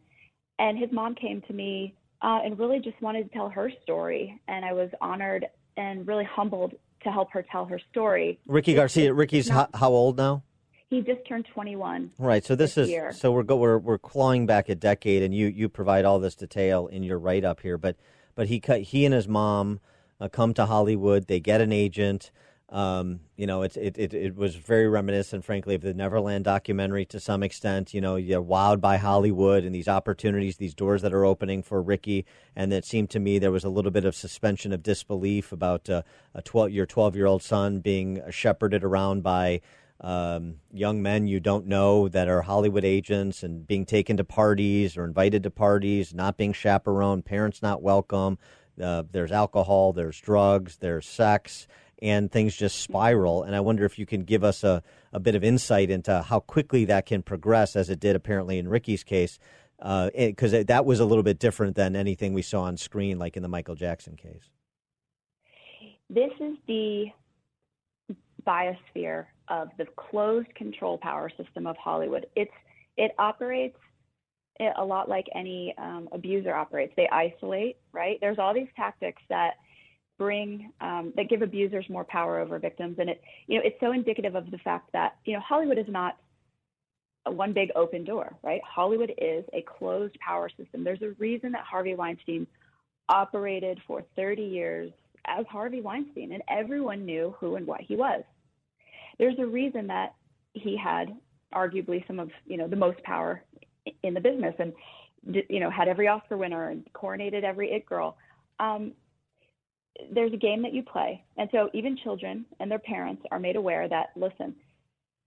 And his mom came to me uh, and really just wanted to tell her story, and I was honored and really humbled to help her tell her story. Ricky Garcia. Ricky's how, how old now? He just turned 21. Right. So this, this is year. so we're go, we're we're clawing back a decade, and you you provide all this detail in your write up here. But but he cut he and his mom uh, come to Hollywood. They get an agent. Um, you know, it, it it it was very reminiscent, frankly, of the Neverland documentary to some extent. You know, you're wowed by Hollywood and these opportunities, these doors that are opening for Ricky. And it seemed to me there was a little bit of suspension of disbelief about uh, a twelve your twelve year old son being shepherded around by um, young men you don't know that are Hollywood agents and being taken to parties or invited to parties, not being chaperoned, parents not welcome. Uh, there's alcohol, there's drugs, there's sex, and things just spiral. And I wonder if you can give us a, a bit of insight into how quickly that can progress, as it did apparently in Ricky's case, because that was a little bit different than anything we saw on screen, like in the Michael Jackson case. This is the biosphere of the closed control power system of Hollywood. It's it operates a lot like any um, abuser operates. They isolate, right? There's all these tactics that bring um, that give abusers more power over victims, and it you know it's so indicative of the fact that you know Hollywood is not one big open door, right? Hollywood is a closed power system. There's a reason that Harvey Weinstein operated for 30 years as Harvey Weinstein, and everyone knew who and what he was. There's a reason that he had arguably some of you know the most power in the business, and you know had every Oscar winner and coronated every it girl. Um, there's a game that you play, and so even children and their parents are made aware that listen,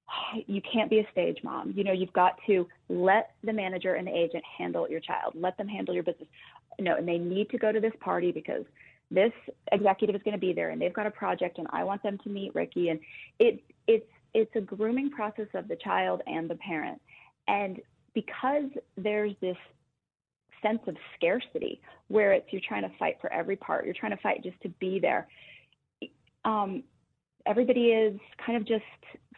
you can't be a stage mom. You know, you've got to let the manager and the agent handle your child. Let them handle your business. No, and they need to go to this party because this executive is going to be there and they've got a project and I want them to meet Ricky and it it's it's a grooming process of the child and the parent. And because there's this sense of scarcity where it's you're trying to fight for every part, you're trying to fight just to be there. Um, everybody is kind of just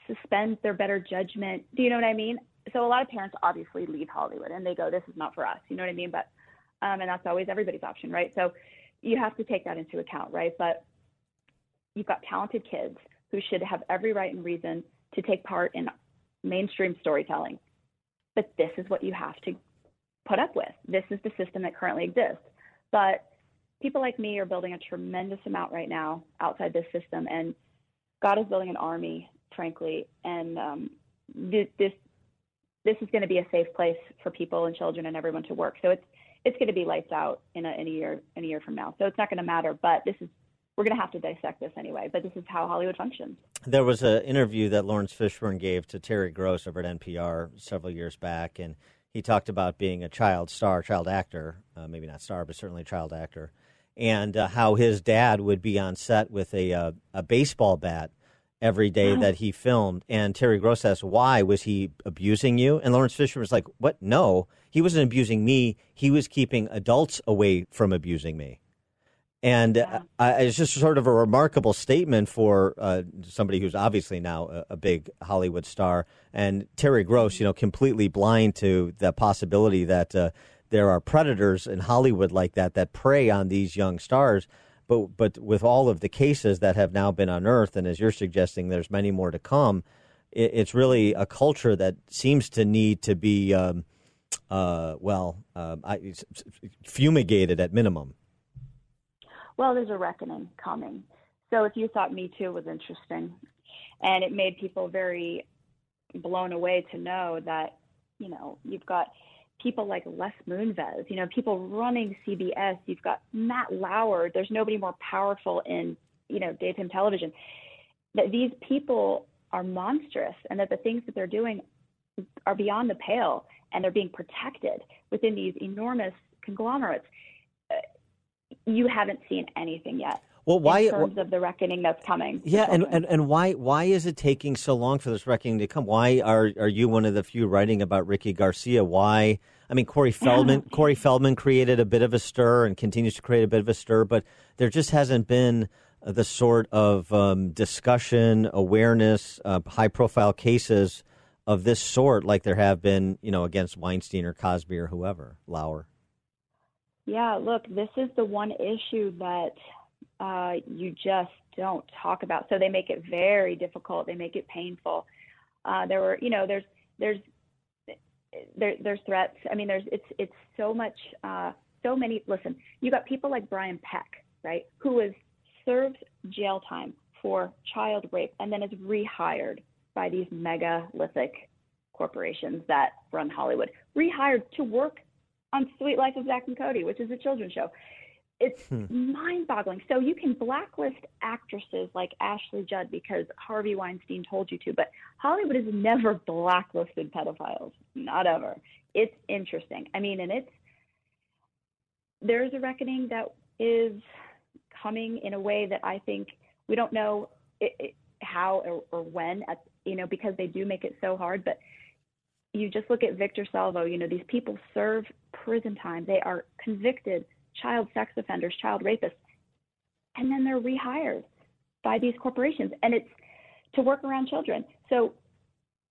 suspend their better judgment. Do you know what I mean? So a lot of parents obviously leave Hollywood and they go, "This is not for us." You know what I mean? But um, and that's always everybody's option, right? So you have to take that into account, right? But you've got talented kids who should have every right and reason to take part in mainstream storytelling. But this is what you have to put up with. This is the system that currently exists. But people like me are building a tremendous amount right now outside this system, and God is building an army, frankly. And um, this this is going to be a safe place for people and children and everyone to work. So it's it's going to be lights out in a in a year in a year from now. So it's not going to matter. But this is we're going to have to dissect this anyway. But this is how Hollywood functions. There was an interview that Laurence Fishburne gave to Terry Gross over at NPR several years back, and he talked about being a child star, child actor, uh, maybe not star, but certainly child actor, and uh, how his dad would be on set with a uh, a baseball bat every day that he filmed. And Terry Gross asked, why was he abusing you? And Lawrence Fisher was like, what? No, he wasn't abusing me. He was keeping adults away from abusing me. And uh, it's just sort of a remarkable statement for uh, somebody who's obviously now a, a big Hollywood star. And Terry Gross, you know, completely blind to the possibility that uh, there are predators in Hollywood like that that prey on these young stars. But but with all of the cases that have now been unearthed, and as you're suggesting, there's many more to come. It, it's really a culture that seems to need to be, um, uh, well, um, I, fumigated at minimum. Well, there's a reckoning coming. So if you thought Me Too was interesting, and it made people very blown away to know that, you know, you've got people like Les Moonves, you know, people running CBS. You've got Matt Lauer. There's nobody more powerful in, you know, daytime television. That these people are monstrous, and that the things that they're doing are beyond the pale, and they're being protected within these enormous conglomerates. You haven't seen anything yet. Well, why- in terms of the reckoning that's coming? Yeah, and, and, and why why is it taking so long for this reckoning to come? Why are are you one of the few writing about Ricky Garcia? Why? I mean, Corey Feldman Corey Feldman created a bit of a stir and continues to create a bit of a stir, but there just hasn't been the sort of um, discussion, awareness, uh, high profile cases of this sort like there have been, you know, against Weinstein or Cosby or whoever, Lauer. Yeah, look, this is the one issue that uh, you just don't talk about. So they make it very difficult. They make it painful. Uh, there were, you know, there's there's there, there's threats. I mean, there's it's it's so much, uh, so many. Listen, you got people like Brian Peck, right, who was served jail time for child rape and then is rehired by these megalithic corporations that run Hollywood, rehired to work on Suite Life of Zack and Cody, which is a children's show. It's hmm. mind-boggling. So you can blacklist actresses like Ashley Judd because Harvey Weinstein told you to, but Hollywood has never blacklisted pedophiles, not ever. It's interesting. I mean, and it's there's a reckoning that is coming in a way that I think we don't know it, it, how or, or when, at, you know, because they do make it so hard. But you just look at Victor Salva, you know, these people serve prison time. They are convicted child sex offenders, child rapists, and then they're rehired by these corporations. And it's to work around children. So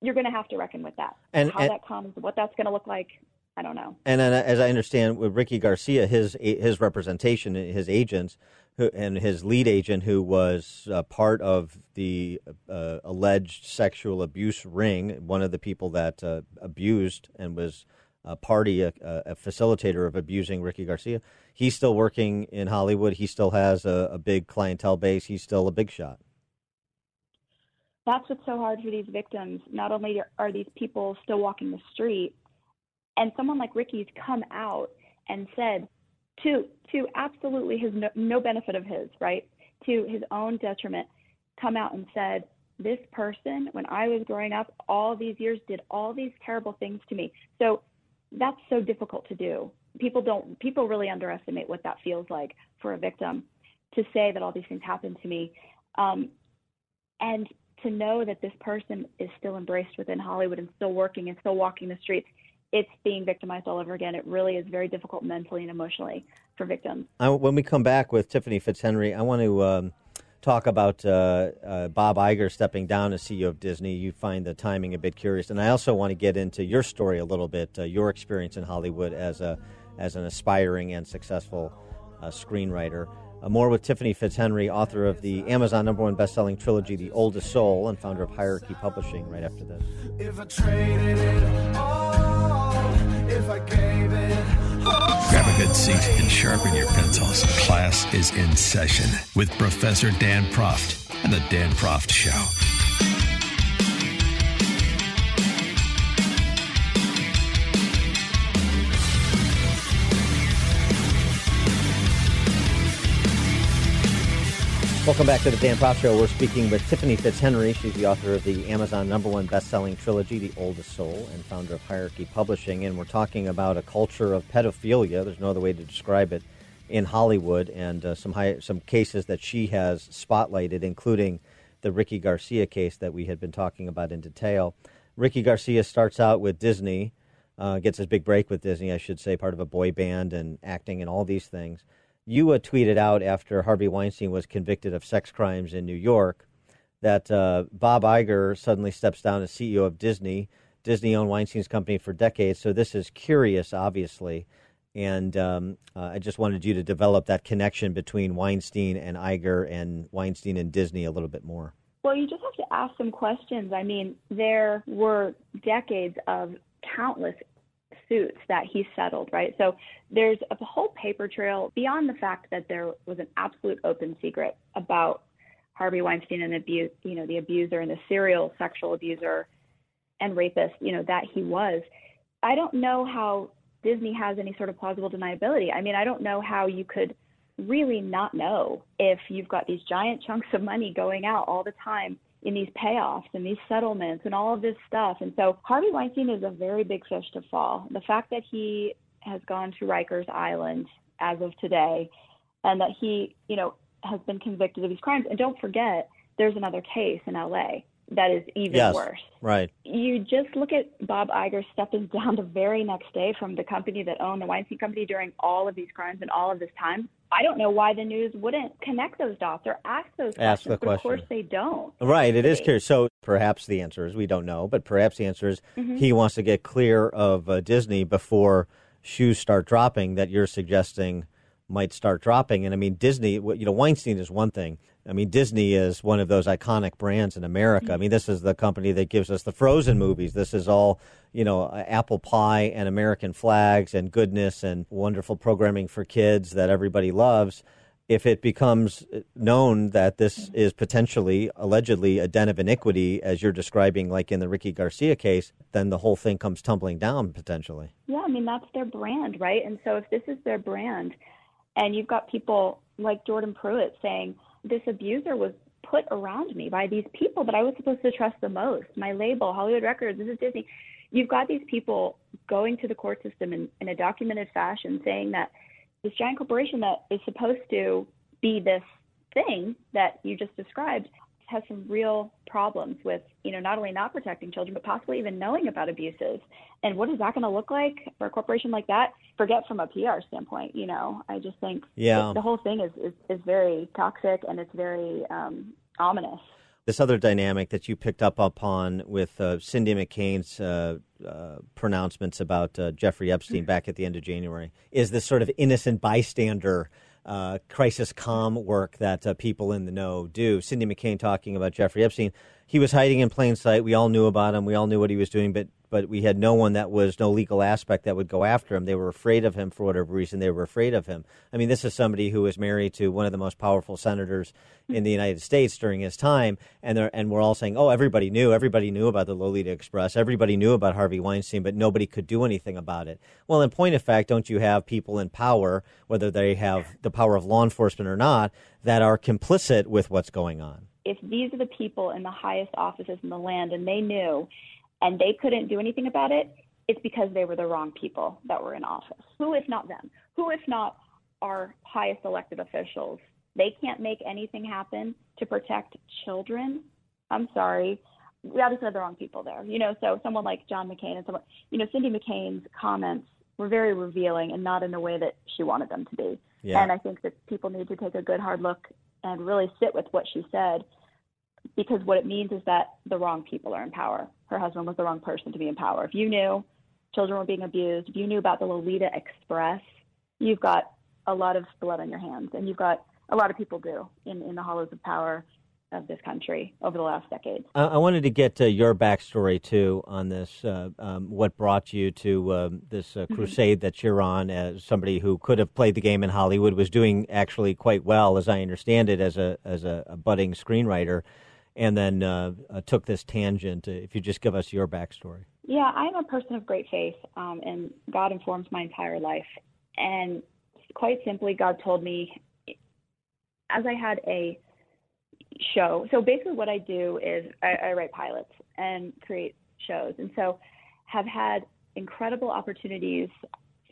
you're going to have to reckon with that. And- how and- that comes, what that's going to look like, I don't know. And then, uh, as I understand, with Ricky Garcia, his his representation, his agents, and his lead agent, who was uh, part of the uh, alleged sexual abuse ring, one of the people that uh, abused and was a party, a, a facilitator of abusing Ricky Garcia. He's still working in Hollywood. He still has a, a big clientele base. He's still a big shot. that's what's so hard for these victims. Not only are these people still walking the street, and someone like Ricky's come out and said, to to absolutely his no, no benefit of his, right, to his own detriment, come out and said, this person, when I was growing up, all these years did all these terrible things to me. So that's so difficult to do. People don't people really underestimate what that feels like for a victim to say that all these things happened to me. Um, and to know that this person is still embraced within Hollywood and still working and still walking the streets, it's being victimized all over again. It really is very difficult mentally and emotionally for victims. I, when we come back with Tiffany Fitzhenry, I want to um, talk about uh, uh, Bob Iger stepping down as CEO of Disney. You find the timing a bit curious, and I also want to get into your story a little bit, uh, your experience in Hollywood as a as an aspiring and successful uh, screenwriter. Uh, more with Tiffany Fitzhenry, author of the Amazon number one best-selling trilogy, The Oldest Soul, and founder of Hierarchy Publishing. Right after this. If I gave it. Grab a good seat and sharpen your pencils. Class is in session with Professor Dan Proft and the Dan Proft Show. Welcome back to the Dan Proft Show. We're speaking with Tiffany Fitzhenry. She's the author of the Amazon number one best-selling trilogy, The Oldest Soul, and founder of Hierarchy Publishing. And we're talking about a culture of pedophilia. There's no other way to describe it in Hollywood, and uh, some high, some cases that she has spotlighted, including the Ricky Garcia case that we had been talking about in detail. Ricky Garcia starts out with Disney, uh, gets his big break with Disney, I should say, part of a boy band and acting and all these things. You uh, tweeted out after Harvey Weinstein was convicted of sex crimes in New York that uh, Bob Iger suddenly steps down as CEO of Disney. Disney owned Weinstein's company for decades, so this is curious, obviously. And um, uh, I just wanted you to develop that connection between Weinstein and Iger and Weinstein and Disney a little bit more. Well, you just have to ask some questions. I mean, there were decades of countless suits that he settled, right? So there's a whole paper trail beyond the fact that there was an absolute open secret about Harvey Weinstein and abuse, you know, the abuser and the serial sexual abuser and rapist, you know, that he was. I don't know how Disney has any sort of plausible deniability. I mean, I don't know how you could really not know if you've got these giant chunks of money going out all the time in these payoffs and these settlements and all of this stuff. And so Harvey Weinstein is a very big fish to fall. The fact that he has gone to Rikers Island as of today and that he, you know, has been convicted of these crimes. And don't forget, there's another case in LA that is even yes, worse. right. You just look at Bob Iger stepping down the very next day from the company that owned the Weinstein Company during all of these crimes and all of this time. I don't know why the news wouldn't connect those dots or ask those Ask questions, the but of course they don't. Right, it is curious. So perhaps the answer is we don't know, but perhaps the answer is Mhm. he wants to get clear of uh, Disney before shoes start dropping that you're suggesting might start dropping. And I mean, Disney, you know, Weinstein is one thing. I mean, Disney is one of those iconic brands in America. I mean, this is the company that gives us the Frozen movies. This is all, you know, uh, apple pie and American flags and goodness and wonderful programming for kids that everybody loves if it becomes uh, known that this is potentially, allegedly, a den of iniquity, as you're describing, like in the Ricky Garcia case, then the whole thing comes tumbling down potentially. Yeah, I mean that's their brand, right? And so if this is their brand, and you've got people like Jordan Pruitt saying this abuser was put around me by these people that I was supposed to trust the most, my label, Hollywood Records, this is Disney. You've got these people going to the court system in, in a documented fashion saying that this giant corporation that is supposed to be this thing that you just described has some real problems with, you know, not only not protecting children, but possibly even knowing about abuses. And what is that going to look like for a corporation like that? Forget from a PR standpoint, you know, I just think Yeah. the whole thing is, is, is very toxic and it's very um, ominous. This other dynamic that you picked up upon with uh, Cindy McCain's uh, uh, pronouncements about uh, Jeffrey Epstein back at the end of January is this sort of innocent bystander uh, crisis calm work that uh, people in the know do. Cindy McCain talking about Jeffrey Epstein. He was hiding in plain sight. We all knew about him. We all knew what he was doing, but but we had no one that was no legal aspect that would go after him. They were afraid of him for whatever reason. They were afraid of him. I mean, this is somebody who was married to one of the most powerful senators in the United States during his time, and and we're all saying, oh, everybody knew, everybody knew about the Lolita Express, everybody knew about Harvey Weinstein, but nobody could do anything about it. Well, in point of fact, don't you have people in power, whether they have the power of law enforcement or not, that are complicit with what's going on? if these are the people in the highest offices in the land and they knew and they couldn't do anything about it, it's because they were the wrong people that were in office. Who, if not them? Who, if not our highest elected officials? They can't make anything happen to protect children. I'm sorry. We obviously had the wrong people there. You know, so someone like John McCain and someone, you know, Cindy McCain's comments were very revealing and not in the way that she wanted them to be. Yeah. And I think that people need to take a good hard look and really sit with what she said because what it means is that the wrong people are in power. Her husband was the wrong person to be in power. If you knew children were being abused, if you knew about the Lolita Express, you've got a lot of blood on your hands, and you've got a lot of people do in, in the hollows of power of this country over the last decade. I, I wanted to get uh, your backstory too on this. Uh, um, what brought you to um, this uh, Mhm. crusade that you're on as somebody who could have played the game in Hollywood, was doing actually quite well, as I understand it, as a as a, a budding screenwriter, and then uh, uh, took this tangent. Uh, If you just give us your backstory. Yeah, I'm a person of great faith, um, and God informs my entire life. And quite simply, God told me as I had a show. So basically, what I do is I, I write pilots and create shows, and so have had incredible opportunities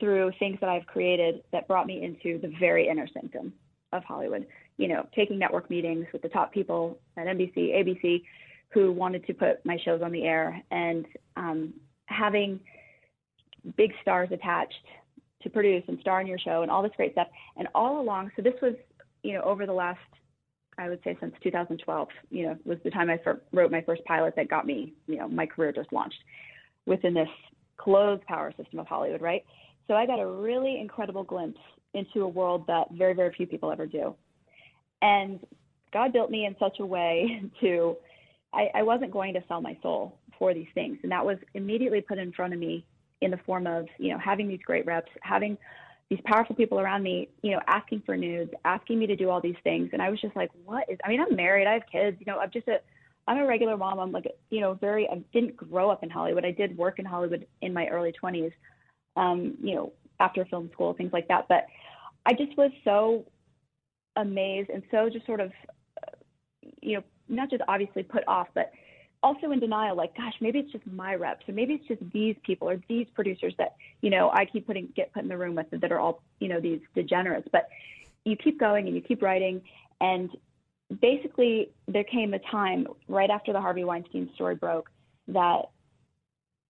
through things that I've created that brought me into the very inner sanctum of Hollywood. You know, taking network meetings with the top people at NBC, ABC, who wanted to put my shows on the air, and um, having big stars attached to produce and star in your show and all this great stuff. And all along, so this was, you know, over the last, I would say since 2012, you know, was the time I fir- wrote my first pilot that got me, you know, my career just launched within this closed power system of Hollywood, right? So I got a really incredible glimpse into a world that very, very few people ever do. And God built me in such a way to, I, I wasn't going to sell my soul for these things. And that was immediately put in front of me in the form of, you know, having these great reps, having these powerful people around me, you know, asking for nudes, asking me to do all these things. And I was just like, what is, I mean, I'm married, I have kids, you know, I'm just a, I'm a regular mom. I'm like, you know, very, I didn't grow up in Hollywood. I did work in Hollywood in my early 20s, um, you know, after film school, things like that. But I just was so amazed and so just sort of, uh, you know, not just obviously put off, but also in denial, like, gosh, maybe it's just my reps, or maybe it's just these people or these producers that, you know, I keep putting get put in the room with that are all, you know, these degenerates. But you keep going and you keep writing, and basically there came a time right after the Harvey Weinstein story broke that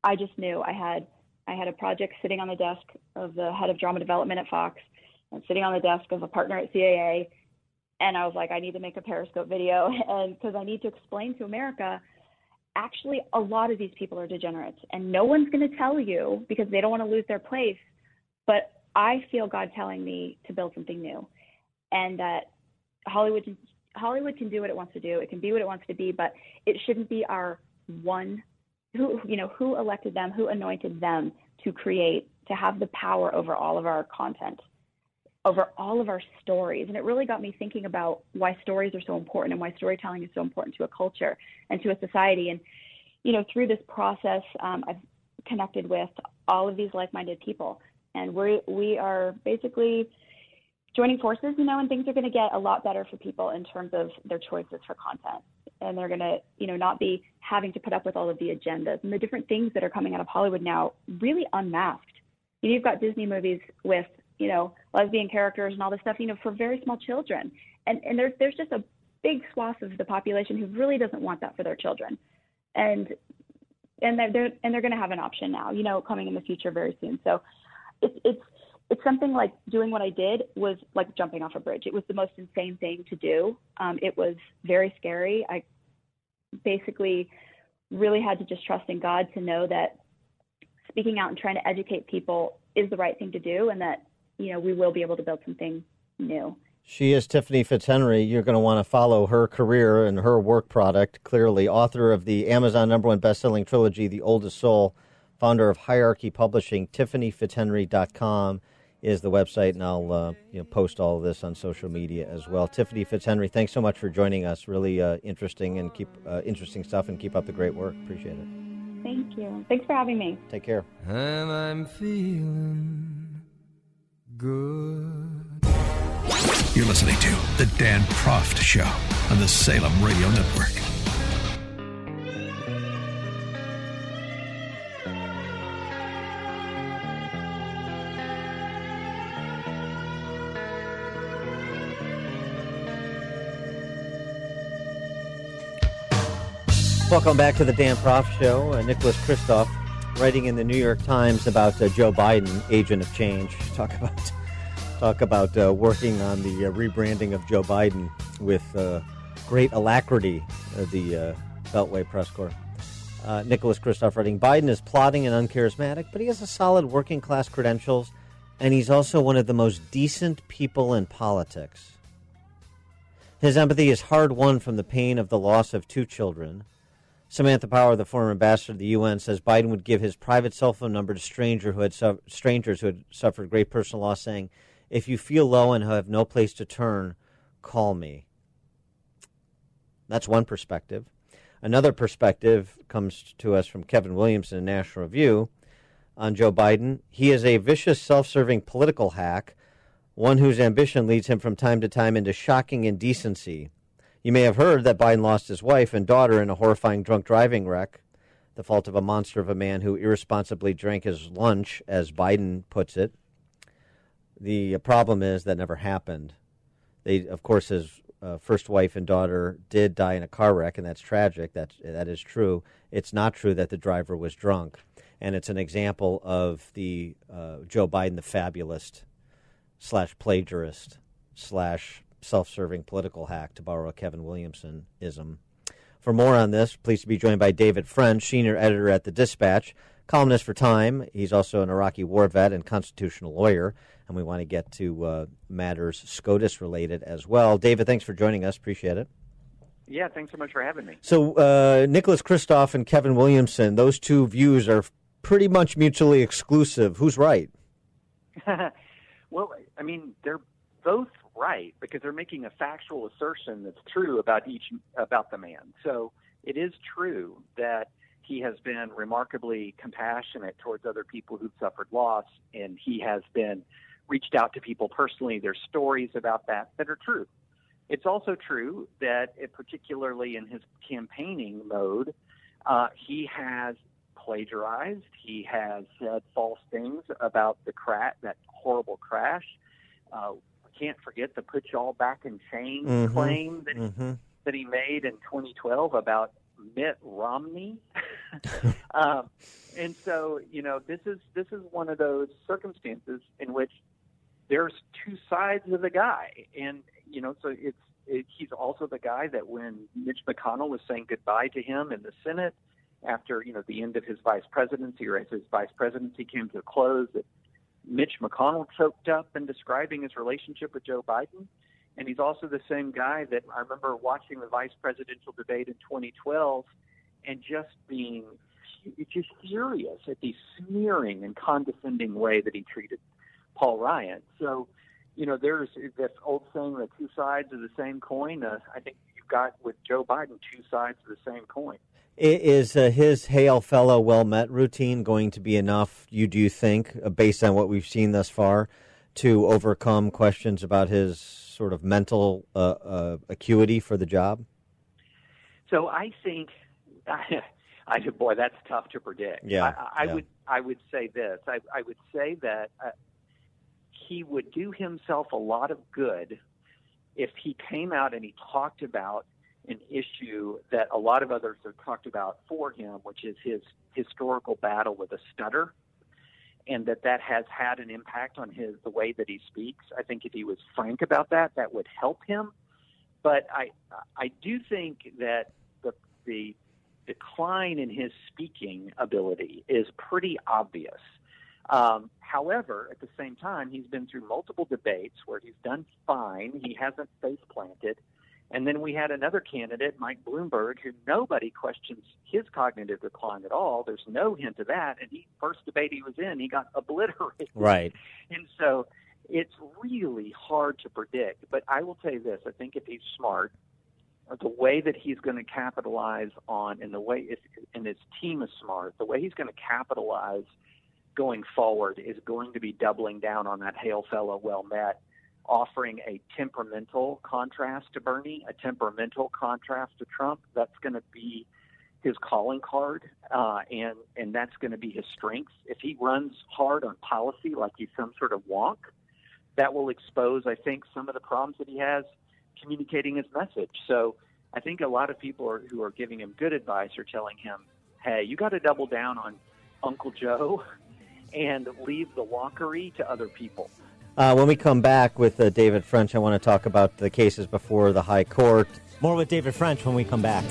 I just knew I had I had a project sitting on the desk of the head of drama development at Fox and sitting on the desk of a partner at CAA and I was like I need to make a periscope video and because I need to explain to America actually a lot of these people are degenerates and no one's going to tell you because they don't want to lose their place but I feel God telling me to build something new and that Hollywood Hollywood can do what it wants to do. It can be what it wants to be, but it shouldn't be our one who you know who elected them, who anointed them to create, to have the power over all of our content, over all of our stories. And it really got me thinking about why stories are so important and why storytelling is so important to a culture and to a society. And you know, through this process, um, I've connected with all of these like-minded people, and we we are basically joining forces, you know, and things are going to get a lot better for people in terms of their choices for content. And they're going to, you know, not be having to put up with all of the agendas and the different things that are coming out of Hollywood now, really unmasked. You know, you've got Disney movies with, you know, lesbian characters and all this stuff, you know, for very small children. And and there's there's just a big swath of the population who really doesn't want that for their children. And and they're, they're and they're going to have an option now, you know, coming in the future very soon. So it's it's it's something like doing what I did was like jumping off a bridge. It was the most insane thing to do. Um, it was very scary. I basically really had to just trust in God to know that speaking out and trying to educate people is the right thing to do, and that you know we will be able to build something new. She is Tiffany Fitzhenry. You're going to want to follow her career and her work product. Clearly, author of the Amazon number one best-selling trilogy, The Oldest Soul, founder of Hierarchy Publishing, TiffanyFitzhenry.com is the website, and I'll uh, you know, post all of this on social media as well. Tiffany Fitzhenry, thanks so much for joining us. Really uh, interesting and keep uh, interesting stuff, and keep up the great work. Appreciate it. Thank you. Thanks for having me. Take care. And I'm feeling good. You're listening to The Dan Proft Show on the Salem Radio Network. Welcome back to the Dan Proft Show. Uh, Nicholas Kristof writing in the New York Times about uh, Joe Biden, agent of change. Talk about talk about uh, working on the uh, rebranding of Joe Biden with uh, great alacrity. Uh, the Beltway press corps. Nicholas Kristof writing Biden is plotting and uncharismatic, but he has a solid working class credentials, and he's also one of the most decent people in politics. His empathy is hard won from the pain of the loss of two children. Samantha Power, the former ambassador to the UN, says Biden would give his private cell phone number to stranger who had su- strangers who had suffered great personal loss, saying, "If you feel low and have no place to turn, call me." That's one perspective. Another perspective comes to us from Kevin Williamson in National Review on Joe Biden. He is a vicious, self-serving political hack, one whose ambition leads him from time to time into shocking indecency. You may have heard that Biden lost his wife and daughter in a horrifying drunk driving wreck, the fault of a monster of a man who irresponsibly drank his lunch, as Biden puts it. The problem is that never happened. They, of course, his uh, first wife and daughter did die in a car wreck, and that's tragic. That's that is true. It's not true that the driver was drunk, and it's an example of the uh, Joe Biden, the fabulist slash plagiarist slash self-serving political hack, to borrow a Kevin Williamson ism. For more on this, pleased to be joined by David French, senior editor at the Dispatch, columnist for Time. He's also an Iraqi war vet and constitutional lawyer, and we want to get to uh, matters SCOTUS related as well. David, thanks for joining us. Appreciate it. Yeah, thanks so much for having me. So, uh, Nicholas Kristof and Kevin Williamson, those two views are pretty much mutually exclusive. Who's right? well, I mean, they're both right because they're making a factual assertion that's true about each about the man. So it is true that he has been remarkably compassionate towards other people who've suffered loss, and he has been reached out to people personally. There's stories about that that are true. It's also true that, it, particularly in his campaigning mode, uh, he has plagiarized. He has said false things about the crash, that horrible crash. Uh, can't forget the "put y'all back in chains" Mhm. claim that Mhm. that he made in 2012 about Mitt Romney. um, and so, you know, this is this is one of those circumstances in which there's two sides of the guy, and you know, so it's it, he's also the guy that when Mitch McConnell was saying goodbye to him in the Senate after you know the end of his vice presidency or as his vice presidency came to a close, that Mitch McConnell choked up in describing his relationship with Joe Biden. And he's also the same guy that I remember watching the vice presidential debate in 2012 and just being just furious at the sneering and condescending way that he treated Paul Ryan. So, you know, there's this old saying that two sides of the same coin. Uh, I think you've got with Joe Biden two sides of the same coin. I- Is uh, his hail fellow well met routine going to be enough, you do you think, uh, based on what we've seen thus far, to overcome questions about his sort of mental uh, uh, acuity for the job? So I think, I, boy, that's tough to predict. Yeah, I, I yeah. would, I would say this. I, I would say that uh, he would do himself a lot of good if he came out and he talked about an issue that a lot of others have talked about for him, which is his historical battle with a stutter, and that that has had an impact on his the way that he speaks. I think if he was frank about that, that would help him. But I I do think that the the decline in his speaking ability is pretty obvious. Um, however, at the same time, he's been through multiple debates where he's done fine. He hasn't face planted. And then we had another candidate, Mike Bloomberg, who nobody questions his cognitive decline at all. There's no hint of that. And he first debate he was in, he got obliterated. Right. And so it's really hard to predict. But I will tell you this: I think if he's smart, the way that he's going to capitalize on, and the way if, and his team is smart, the way he's going to capitalize going forward is going to be doubling down on that hail fellow well met, offering a temperamental contrast to Bernie, a temperamental contrast to Trump. That's going to be his calling card, uh, and and that's going to be his strength. If he runs hard on policy like he's some sort of wonk, that will expose, I think, some of the problems that he has communicating his message. So I think a lot of people are, who are giving him good advice are telling him, "Hey, you got to double down on Uncle Joe." And leave the wonkery to other people. Uh, when we come back with uh, David French, I want to talk about the cases before the High Court. More with David French when we come back.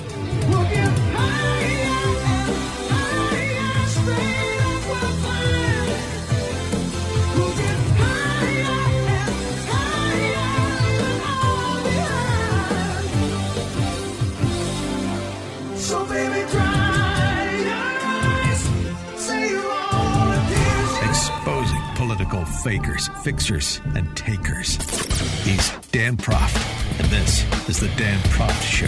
Fakers, fixers, and takers. He's Dan Proft, and this is the Dan Proft Show.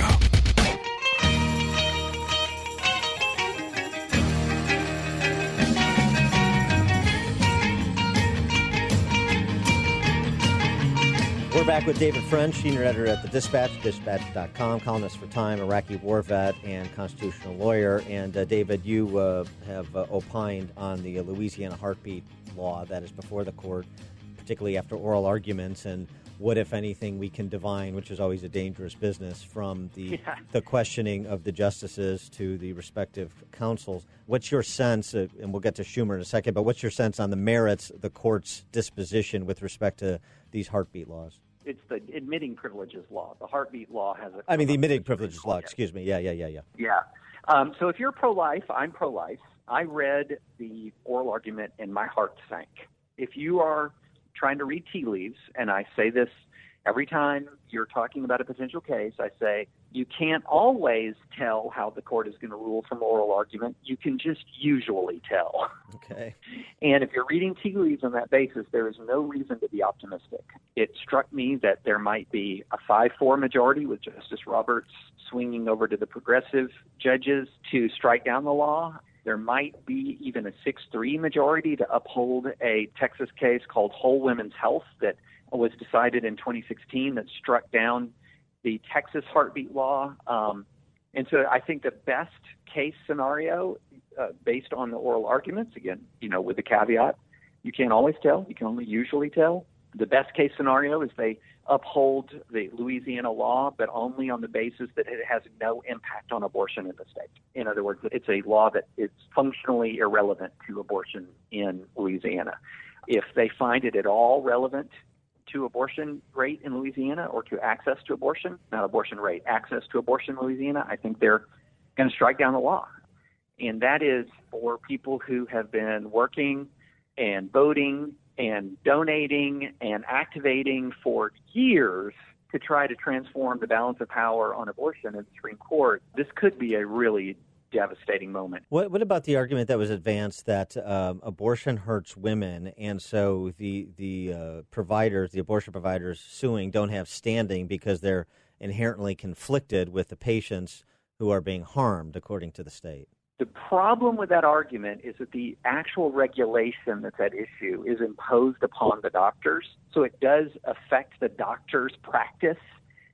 We're back with David French, senior editor at the Dispatch, dispatch.com, columnist for Time, Iraqi war vet, and constitutional lawyer. And uh, David, you uh, have uh, opined on the Louisiana heartbeat law that is before the court, particularly after oral arguments, and what, if anything, we can divine, which is always a dangerous business, from the Yeah. the questioning of the justices to the respective counsels. What's your sense, uh, and we'll get to Schumer in a second, but what's your sense on the merits, the court's disposition with respect to these heartbeat laws? It's the admitting privileges law. The heartbeat law has a. I mean, the admitting privileges law. Excuse me. Yeah, yeah, yeah, yeah. Yeah. Um, so if you're pro-life, I'm pro-life. I read the oral argument and my heart sank. If you are trying to read tea leaves, and I say this every time you're talking about a potential case, I say you can't always tell how the court is going to rule from oral argument. You can just usually tell. Okay. And if you're reading tea leaves on that basis, there is no reason to be optimistic. It struck me that there might be a 5 4 majority with Justice Roberts swinging over to the progressive judges to strike down the law. There might be even a 6 3 majority to uphold a Texas case called Whole Women's Health that was decided in 2016 that struck down the Texas heartbeat law. Um, and so I think the best case scenario, uh, based on the oral arguments, again, you know, with the caveat, you can't always tell, you can only usually tell. The best case scenario is they uphold the Louisiana law, but only on the basis that it has no impact on abortion in the state. In other words, it's a law that is functionally irrelevant to abortion in Louisiana. If they find it at all relevant to abortion rate in Louisiana or to access to abortion, not abortion rate, access to abortion in Louisiana, I think they're going to strike down the law. And that is for people who have been working and voting and donating and activating for years to try to transform the balance of power on abortion in the Supreme Court. This could be a really devastating moment. What, what about the argument that was advanced that um, abortion hurts women, and so the the uh, providers, the abortion providers suing, don't have standing because they're inherently conflicted with the patients who are being harmed, according to the state? The problem with that argument is that the actual regulation that's at issue is imposed upon the doctors. So it does affect the doctor's practice.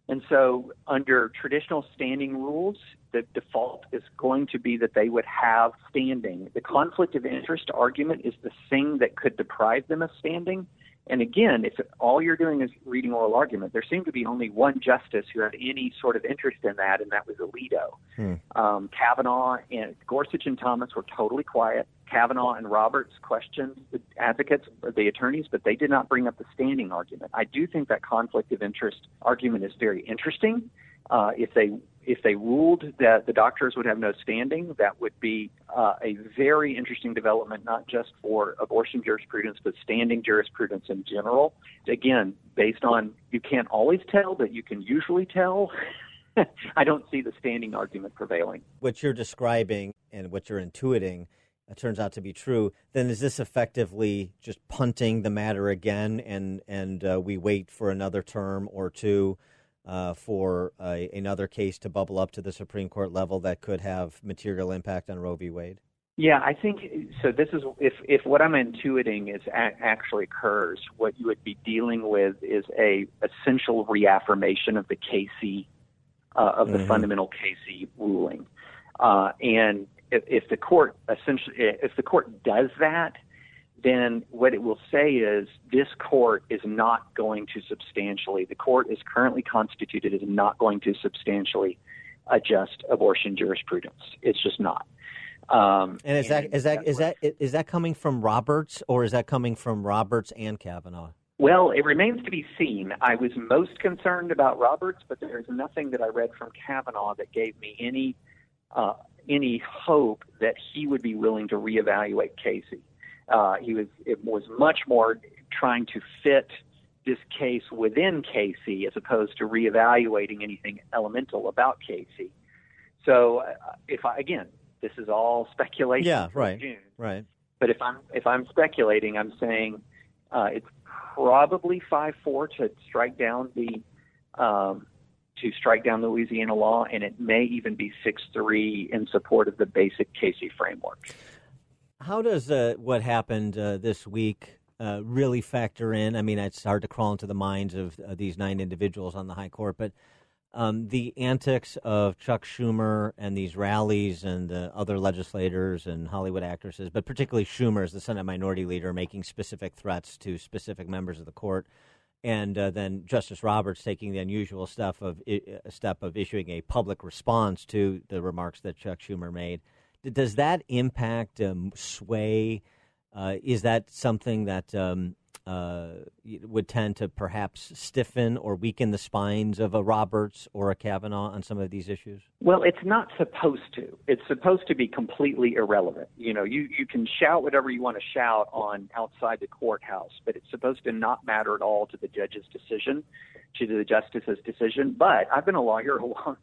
And so, under traditional standing rules, the default is going to be that they would have standing. The conflict of interest argument is the thing that could deprive them of standing. And again, if all you're doing is reading oral argument, there seemed to be only one justice who had any sort of interest in that, and that was Alito. Um, Kavanaugh and Gorsuch and Thomas were totally quiet. Kavanaugh and Roberts questioned the advocates, the attorneys, but they did not bring up the standing argument. I do think that conflict of interest argument is very interesting. Uh, if they if they ruled that the doctors would have no standing, that would be uh, a very interesting development, not just for abortion jurisprudence, but standing jurisprudence in general. Again, based on you can't always tell, but you can usually tell. I don't see the standing argument prevailing. What you're describing and what you're intuiting uh, turns out to be true. Then is this effectively just punting the matter again, and and uh, we wait for another term or two? Uh, for uh, another case to bubble up to the Supreme Court level that could have material impact on Roe v. Wade? Yeah, I think so. This is if if what I'm intuiting is a- actually occurs, what you would be dealing with is a essential reaffirmation of the Casey uh, of the Mhm. fundamental Casey ruling, uh, and if, if the court essentially if the court does that, then what it will say is this court is not going to substantially the court is currently constituted is not going to substantially adjust abortion jurisprudence. It's just not. Um, And is that is that is that is that coming from Roberts or is that coming from Roberts and Kavanaugh? Well, it remains to be seen. I was most concerned about Roberts, but there's nothing that I read from Kavanaugh that gave me any uh, any hope that he would be willing to reevaluate Casey. Uh, he was it was much more trying to fit this case within Casey as opposed to reevaluating anything elemental about Casey. So, uh, if I again, this is all speculation. Yeah, right, June. right. But if I'm if I'm speculating, I'm saying uh, it's probably five four to strike down the um, to strike down the Louisiana law, and it may even be six three in support of the basic Casey framework. How does uh, what happened uh, this week uh, really factor in? I mean, it's hard to crawl into the minds of uh, these nine individuals on the high court, but um, the antics of Chuck Schumer and these rallies and the other legislators and Hollywood actresses, but particularly Schumer as the Senate Minority Leader, making specific threats to specific members of the court. and uh, then Justice Roberts taking the unusual stuff of uh, step of issuing a public response to the remarks that Chuck Schumer made. Does that impact um, sway? Uh, is that something that um, uh, would tend to perhaps stiffen or weaken the spines of a Roberts or a Kavanaugh on some of these issues? Well, it's not supposed to. It's supposed to be completely irrelevant. You know, you, you can shout whatever you want to shout on outside the courthouse, but it's supposed to not matter at all to the judge's decision, to the justice's decision. But I've been a lawyer a long,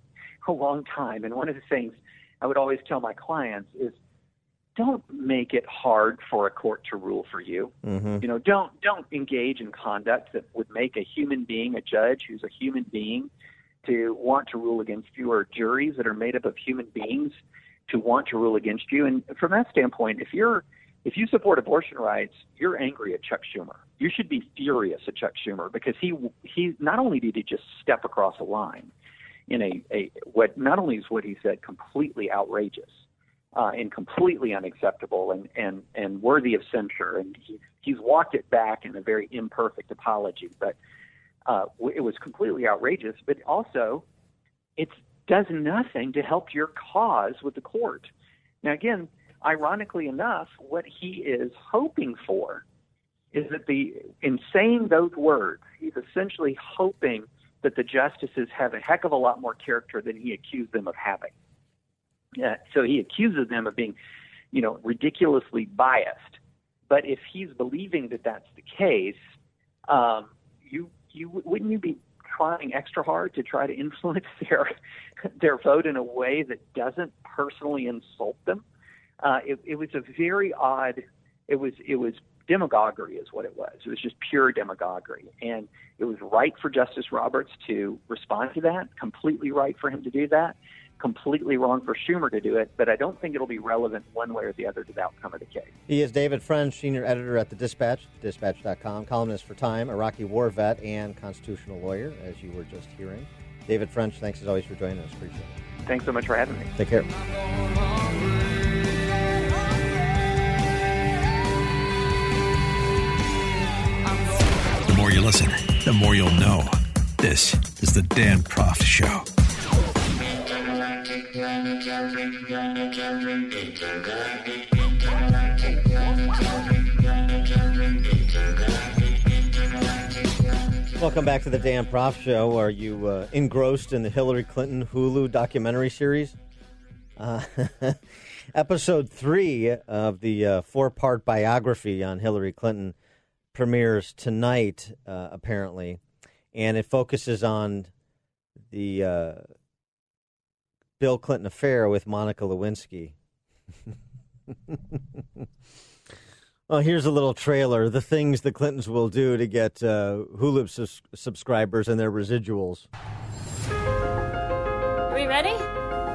a long time, and one of the things I would always tell my clients is don't make it hard for a court to rule for you. Mm-hmm. You know, don't don't engage in conduct that would make a human being, a judge who's a human being, to want to rule against you, or juries that are made up of human beings to want to rule against you. And from that standpoint, if you're if you support abortion rights, you're angry at Chuck Schumer. You should be furious at Chuck Schumer because he he not only did he just step across a line in a, a what not only is what he said completely outrageous uh, and completely unacceptable and, and, and worthy of censure. And he, he's walked it back in a very imperfect apology, but uh, it was completely outrageous. But also, it does nothing to help your cause with the court. Now, again, ironically enough, what he is hoping for is that the in saying those words, he's essentially hoping that the justices have a heck of a lot more character than he accused them of having. Yeah, so he accuses them of being, you know, ridiculously biased. But if he's believing that that's the case, um, you you wouldn't you be trying extra hard to try to influence their their vote in a way that doesn't personally insult them? Uh, it, it was a very odd. It was it was demagoguery is what it was. It was just pure demagoguery, and it was right for Justice Roberts to respond to that. Completely right for him to do that. Completely wrong for Schumer to do it. But I don't think it'll be relevant one way or the other to the outcome of the case. He is David French, senior editor at the Dispatch, dispatch.com, columnist for Time, Iraqi war vet, and constitutional lawyer, as you were just hearing. David French, thanks as always for joining us. Appreciate it. Thanks so much for having me. Take care. Listen, the more you'll know. This is the Dan Proft Show. Welcome back to the Dan Proft Show. Are you uh, engrossed in the Hillary Clinton Hulu documentary series? Uh, episode three of the uh, four part biography on Hillary Clinton premieres tonight, uh, apparently, and it focuses on the uh, Bill Clinton affair with Monica Lewinsky. Well, here's a little trailer. The things the Clintons will do to get uh, Hulu sus- subscribers and their residuals. Are we ready?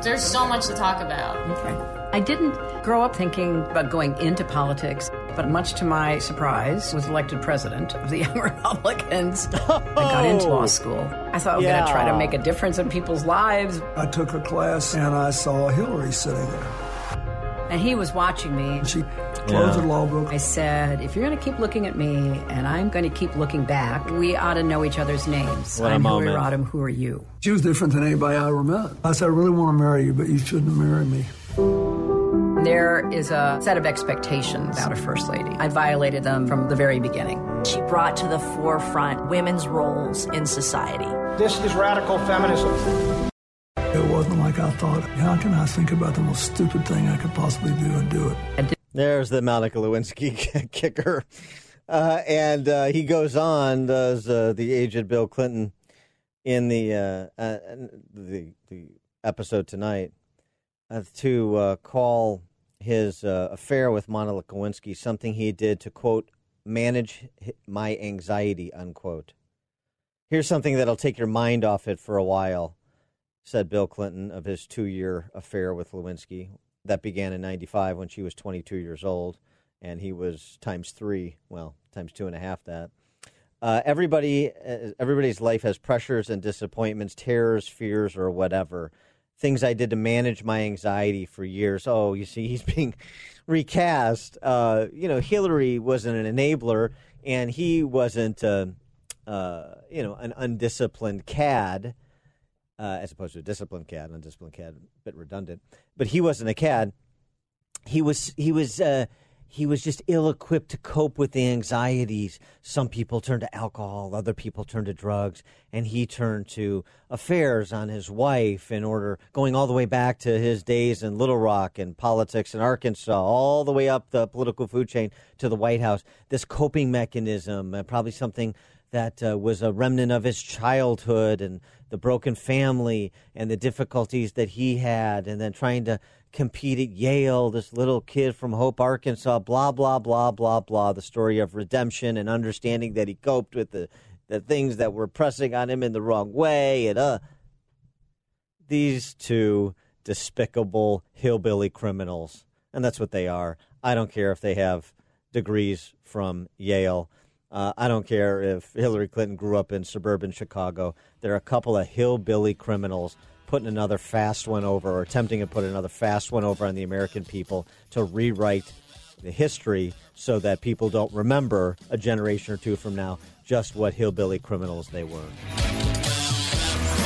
There's so much to talk about. Okay. I didn't grow up thinking about going into politics, but much to my surprise, was elected president of the Young Republicans. I got into law oh. school. I thought I was going to try to make a difference in people's lives. I took a class and I saw Hillary sitting there. And he was watching me. She closed the law book. I said, if you're going to keep looking at me and I'm going to keep looking back, we ought to know each other's names. What a I'm Hillary moment. Rodham. Who are you? She was different than anybody I ever met. I said, I really want to marry you, but you shouldn't marry me. There is a set of expectations about a first lady. I violated them from the very beginning. She brought to the forefront women's roles in society. This is radical feminism. It wasn't like I thought. How can I think about the most stupid thing I could possibly do and do it? There's the Monica Lewinsky kicker. Uh, and uh, he goes on, does uh, the aged Bill Clinton in the uh, uh, the, the episode tonight uh, to call his affair with Monica Lewinsky something he did to, quote, manage my anxiety, unquote. Here's something that'll take your mind off it for a while, said Bill Clinton of his two year affair with Lewinsky. That began in 95 when she was 22 years old, and he was times three, well, times two and a half that. Uh, everybody, uh, everybody's life has pressures and disappointments, terrors, fears, or whatever. Things I did to manage my anxiety for years. Oh, you see, he's being recast. Uh, you know, Hillary wasn't an enabler, and he wasn't. Uh, uh, you know, an undisciplined cad, uh, as opposed to a disciplined cad. Undisciplined cad, a bit redundant, but he wasn't a cad. He was he was uh, he was just ill equipped to cope with the anxieties. Some people turn to alcohol, other people turn to drugs, and he turned to affairs on his wife in order, going all the way back to his days in Little Rock and politics in Arkansas, all the way up the political food chain to the White House. This coping mechanism, uh, probably something that uh, was a remnant of his childhood and the broken family and the difficulties that he had, and then trying to compete at Yale, this little kid from Hope, Arkansas, blah, blah, blah, blah, blah. The story of redemption and understanding that he coped with the, the things that were pressing on him in the wrong way. And uh, these two despicable hillbilly criminals, and that's what they are. I don't care if they have degrees from Yale. Uh, I don't care if Hillary Clinton grew up in suburban Chicago. There are a couple of hillbilly criminals putting another fast one over or attempting to put another fast one over on the American people to rewrite the history so that people don't remember a generation or two from now just what hillbilly criminals they were.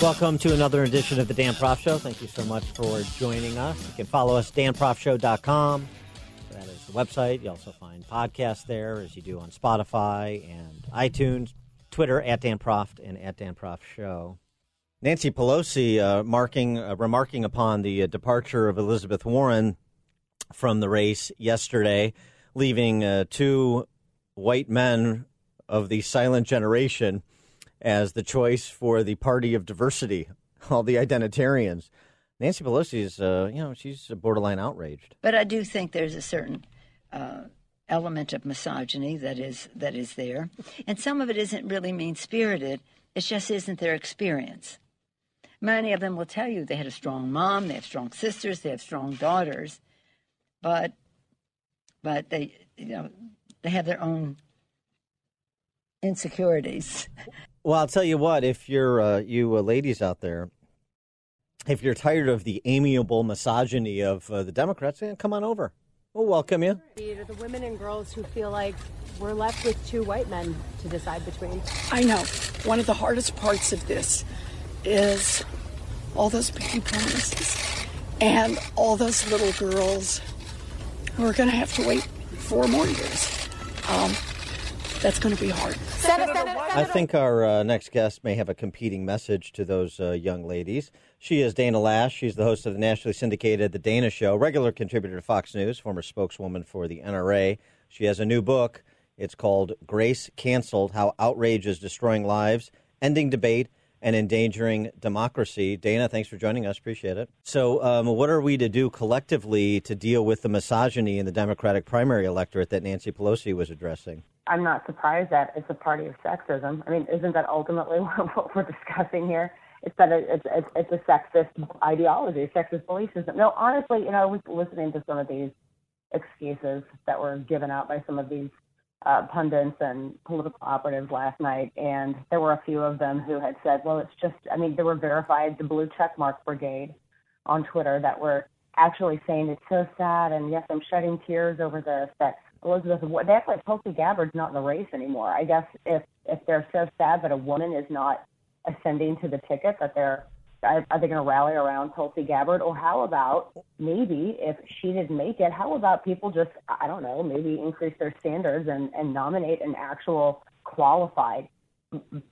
Welcome to another edition of the Dan Proft Show. Thank you so much for joining us. You can follow us, danproftshow.com. That is the website. You also find podcasts there, as you do on Spotify and iTunes, Twitter at Dan Proft and at Dan Proft Show. Nancy Pelosi uh, marking, uh, remarking upon the uh, departure of Elizabeth Warren from the race yesterday, leaving uh, two white men of the silent generation as the choice for the party of diversity, all the identitarians. Nancy Pelosi is, uh, you know, she's borderline outraged. But I do think there's a certain uh, element of misogyny that is that is there, and some of it isn't really mean spirited. It just isn't their experience. Many of them will tell you they had a strong mom, they have strong sisters, they have strong daughters, but but they you know they have their own insecurities. Well, I'll tell you what, if you're, uh, you uh, ladies out there, if you're tired of the amiable misogyny of uh, the Democrats, eh, come on over. We'll welcome you. To the women and girls who feel like we're left with two white men to decide between. I know. One of the hardest parts of this is all those baby promises and all those little girls who are going to have to wait four more years. Um, that's going to be hard. I think our uh, next guest may have a competing message to those uh, young ladies. She is Dana Loesch. She's the host of the nationally syndicated The Dana Show, regular contributor to Fox News, former spokeswoman for the NRA. She has a new book. It's called Grace Canceled How Outrage is Destroying Lives, Ending Debate, and Endangering Democracy. Dana, thanks for joining us. Appreciate it. So, um, what are we to do collectively to deal with the misogyny in the Democratic primary electorate that Nancy Pelosi was addressing? I'm not surprised that it's a party of sexism. I mean, isn't that ultimately what we're discussing here? It's that it's it's, it's a sexist ideology, sexist belief system. No, honestly, you know, I was listening to some of these excuses that were given out by some of these uh, pundits and political operatives last night, and there were a few of them who had said, "Well, it's just." I mean, there were verified the blue checkmark brigade on Twitter that were actually saying it's so sad, and yes, I'm shedding tears over this. That Elizabeth, they act like Tulsi Gabbard's not in the race anymore. I guess if if they're so sad that a woman is not ascending to the ticket, that they're are they going to rally around Tulsi Gabbard? Or how about maybe if she didn't make it, how about people just I don't know, maybe increase their standards and and nominate an actual qualified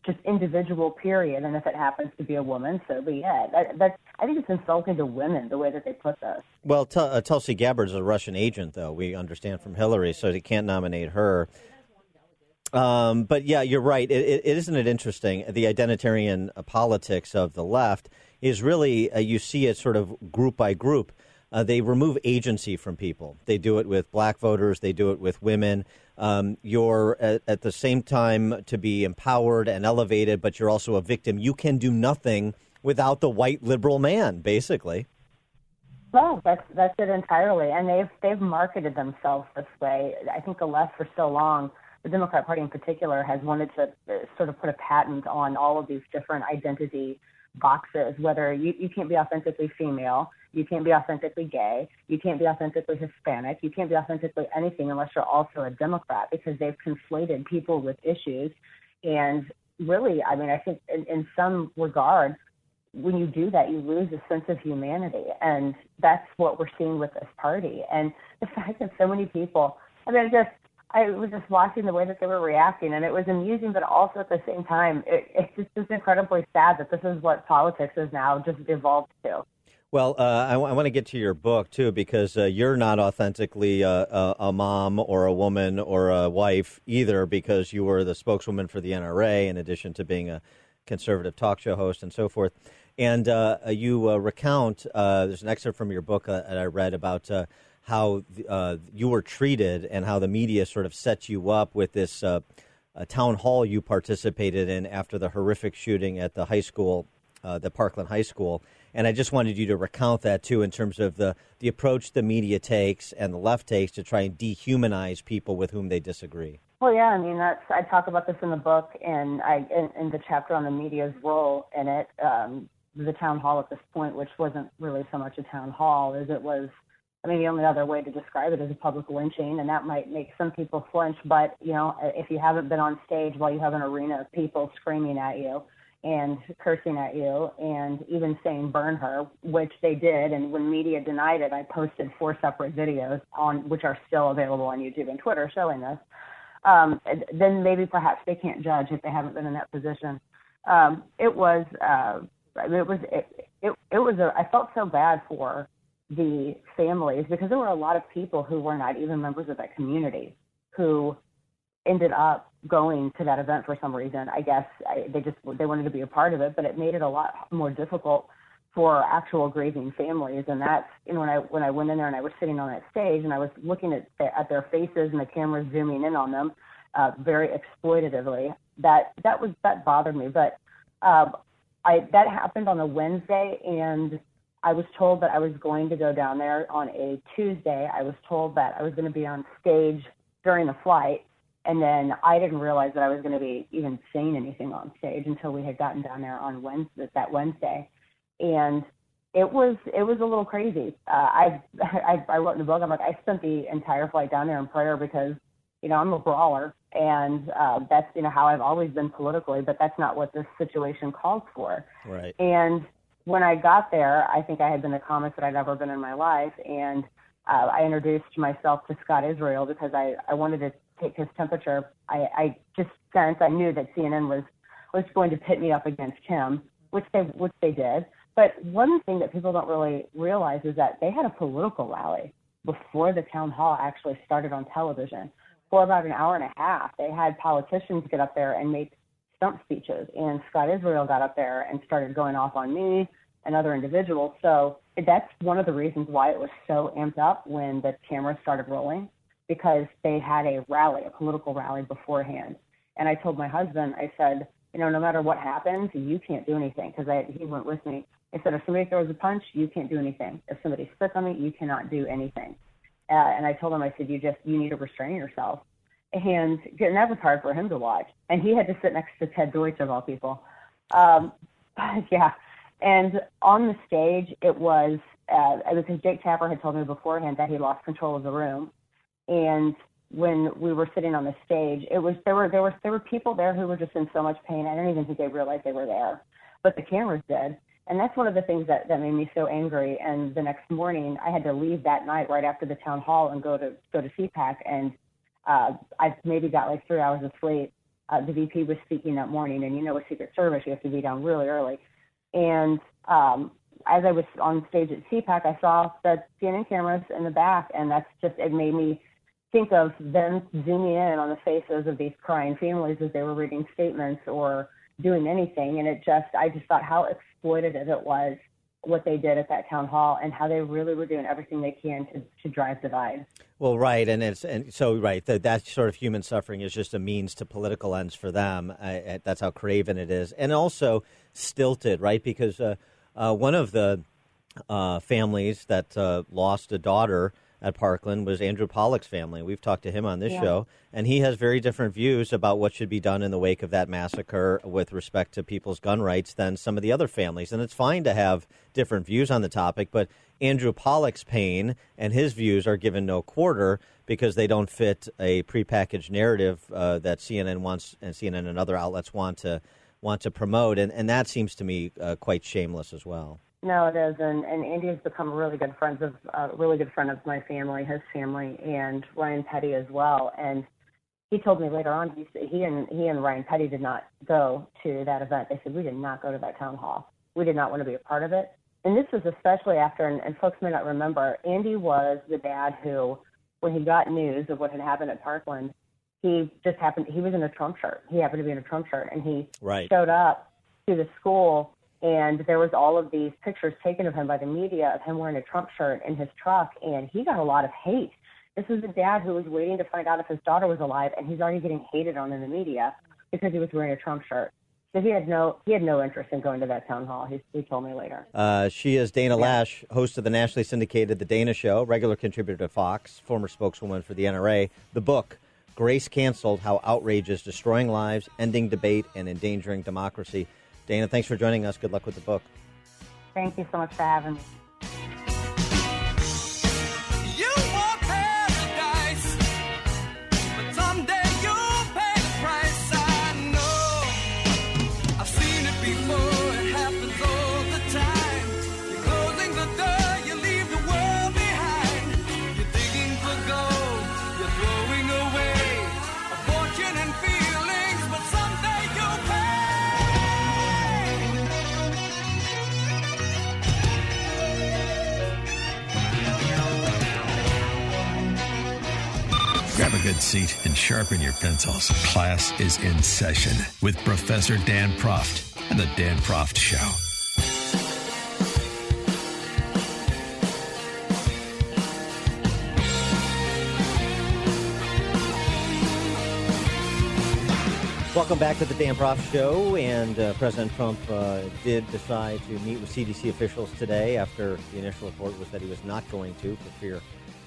just individual period and if it happens to be a woman so be it that, that's i think it's insulting to women the way that they put this Well, Tul- uh, Tulsi Gabbard's a Russian agent, though we understand from Hillary, so they can't nominate her. Um, but yeah, you're right. It, it, isn't it interesting? The identitarian uh, politics of the left is really uh, you see it sort of group by group. Uh, they remove agency from people. They do it with black voters. They do it with women. Um, you're at, at the same time to be empowered and elevated, but you're also a victim. You can do nothing without the white liberal man, basically. No, that's that's it entirely, and they've they've marketed themselves this way. I think the left for so long, the Democrat Party in particular, has wanted to uh, sort of put a patent on all of these different identity boxes. Whether you you can't be authentically female, you can't be authentically gay, you can't be authentically Hispanic, you can't be authentically anything unless you're also a Democrat, because they've conflated people with issues. And really, I mean, I think in, in some regard, when you do that, you lose a sense of humanity. And that's what we're seeing with this party. And the fact that so many people, I mean, just, I was just watching the way that they were reacting, and it was amusing, but also at the same time, it, it's just it's incredibly sad that this is what politics has now just evolved to. Well, uh, I, want to get to your book too because uh, you're not authentically uh, a, a mom or a woman or a wife either because you were the spokeswoman for the NRA in addition to being a conservative talk show host and so forth. And uh, you uh, recount uh, there's an excerpt from your book that I read about how uh, you were treated and how the media sort of set you up with this uh, town hall you participated in after the horrific shooting at the high school, uh, the Parkland High School and I just wanted you to recount that too in terms of the, the approach the media takes and the left takes to try and dehumanize people with whom they disagree. Well, yeah, I mean that's I talk about this in the book, and I in, in the chapter on the media's role in it. Um, the town hall at this point, which wasn't really so much a town hall as it was. I mean, the only other way to describe it is a public lynching, and that might make some people flinch. But you know, if you haven't been on stage while you have an arena of people screaming at you, and cursing at you and even saying burn her, which they did. And when media denied it, I posted four separate videos on which are still available on YouTube and Twitter showing this. Um, then maybe perhaps they can't judge if they haven't been in that position. Um, it was uh, it was it, it it was a I felt so bad for the families because there were a lot of people who were not even members of that community who ended up going to that event for some reason. I guess I, they just they wanted to be a part of it, but it made it a lot more difficult for actual grieving families. And that's you know when I when I went in there and I was sitting on that stage and I was looking at at their faces and the cameras zooming in on them uh, very exploitatively. That that was that bothered me. But um, I that happened on a Wednesday and. I was told that I was going to go down there on a Tuesday. I was told that I was going to be on stage during the flight and then I didn't realize that I was going to be even saying anything on stage until we had gotten down there on Wednesday, that Wednesday, and it was it was a little crazy. Uh, I, I I wrote in the book. I'm like I spent the entire flight down there in prayer because you know I'm a brawler, and uh, that's you know how I've always been politically, but that's not what this situation calls for. Right. And when I got there, I think I had been the calmest that I'd ever been in my life, and uh, I introduced myself to Scott Israel because I I wanted to take his temperature. I, I just sensed I knew that CNN was was going to pit me up against him, which they which they did. But one thing that people don't really realize is that they had a political rally before the town hall actually started on television. For about an hour and a half, they had politicians get up there and make stump speeches, and Scott Israel got up there and started going off on me and other individuals. So that's one of the reasons why it was so amped up when the cameras started rolling because they had a rally, a political rally beforehand. And I told my husband, I said, you know, no matter what happens, you can't do anything because he went with me. I said, if somebody throws a punch, you can't do anything. If somebody spits on me, you cannot do anything. Uh, and I told him, I said, you just, you need to restrain yourself. And, that was hard for him to watch. And he had to sit next to Ted Deutch of all people. Um, yeah. And on the stage, it was, uh, because Jake Tapper had told me beforehand that he lost control of the room and when we were sitting on the stage, it was there were there were there were people there who were just in so much pain. I don't even think they realized they were there, but the cameras did. And that's one of the things that, that made me so angry. And the next morning, I had to leave that night right after the town hall and go to go to CPAC. And uh, I maybe got like three hours of sleep. Uh, the VP was speaking that morning, and you know, with Secret Service, you have to be down really early. And um, as I was on stage at CPAC, I saw the CNN cameras in the back, and that's just it made me think of them zooming in on the faces of these crying families as they were reading statements or doing anything. And it just, I just thought how exploitative it was what they did at that town hall and how they really were doing everything they can to, to drive the divide. Well, right, and it's and so right that that sort of human suffering is just a means to political ends for them. Uh, uh, that's how craven it is, and also stilted, right? Because uh, uh, one of the uh, families that uh, lost a daughter at Parkland was Andrew Pollock's family. We've talked to him on this Yeah. show, and he has very different views about what should be done in the wake of that massacre with respect to people's gun rights than some of the other families. And it's fine to have different views on the topic, but Andrew Pollock's pain and his views are given no quarter because they don't fit a prepackaged narrative uh, that CNN wants and CNN and other outlets want to want to promote, and, and that seems to me uh, quite shameless as well. No, it is, and and Andy has become a really good friends of a really good friend of my family, his family, and Ryan Petty as well. And he told me later on he said he and he and Ryan Petty did not go to that event. They said we did not go to that town hall. We did not want to be a part of it. And this was especially after, and, and folks may not remember, Andy was the dad who, when he got news of what had happened at Parkland, he just happened. He was in a Trump shirt. He happened to be in a Trump shirt, and he Right. showed up to the school and there was all of these pictures taken of him by the media of him wearing a Trump shirt in his truck and he got a lot of hate. This was a dad who was waiting to find out if his daughter was alive and he's already getting hated on in the media because he was wearing a Trump shirt. So he had no he had no interest in going to that town hall. He, he told me later. Uh, she is Dana Loesch, host of the nationally syndicated The Dana Show, regular contributor to Fox, former spokeswoman for the NRA. The book, Grace Canceled How Outrage is Destroying Lives, Ending Debate, and Endangering Democracy. Dana, thanks for joining us. Good luck with the book. Thank you so much for having me. Good seat and sharpen your pencils. Class is in session with Professor Dan Proft and the Dan Proft Show. Welcome back to the Dan Proft Show. And uh, President Trump uh, did decide to meet with CDC officials today after the initial report was that he was not going to, for fear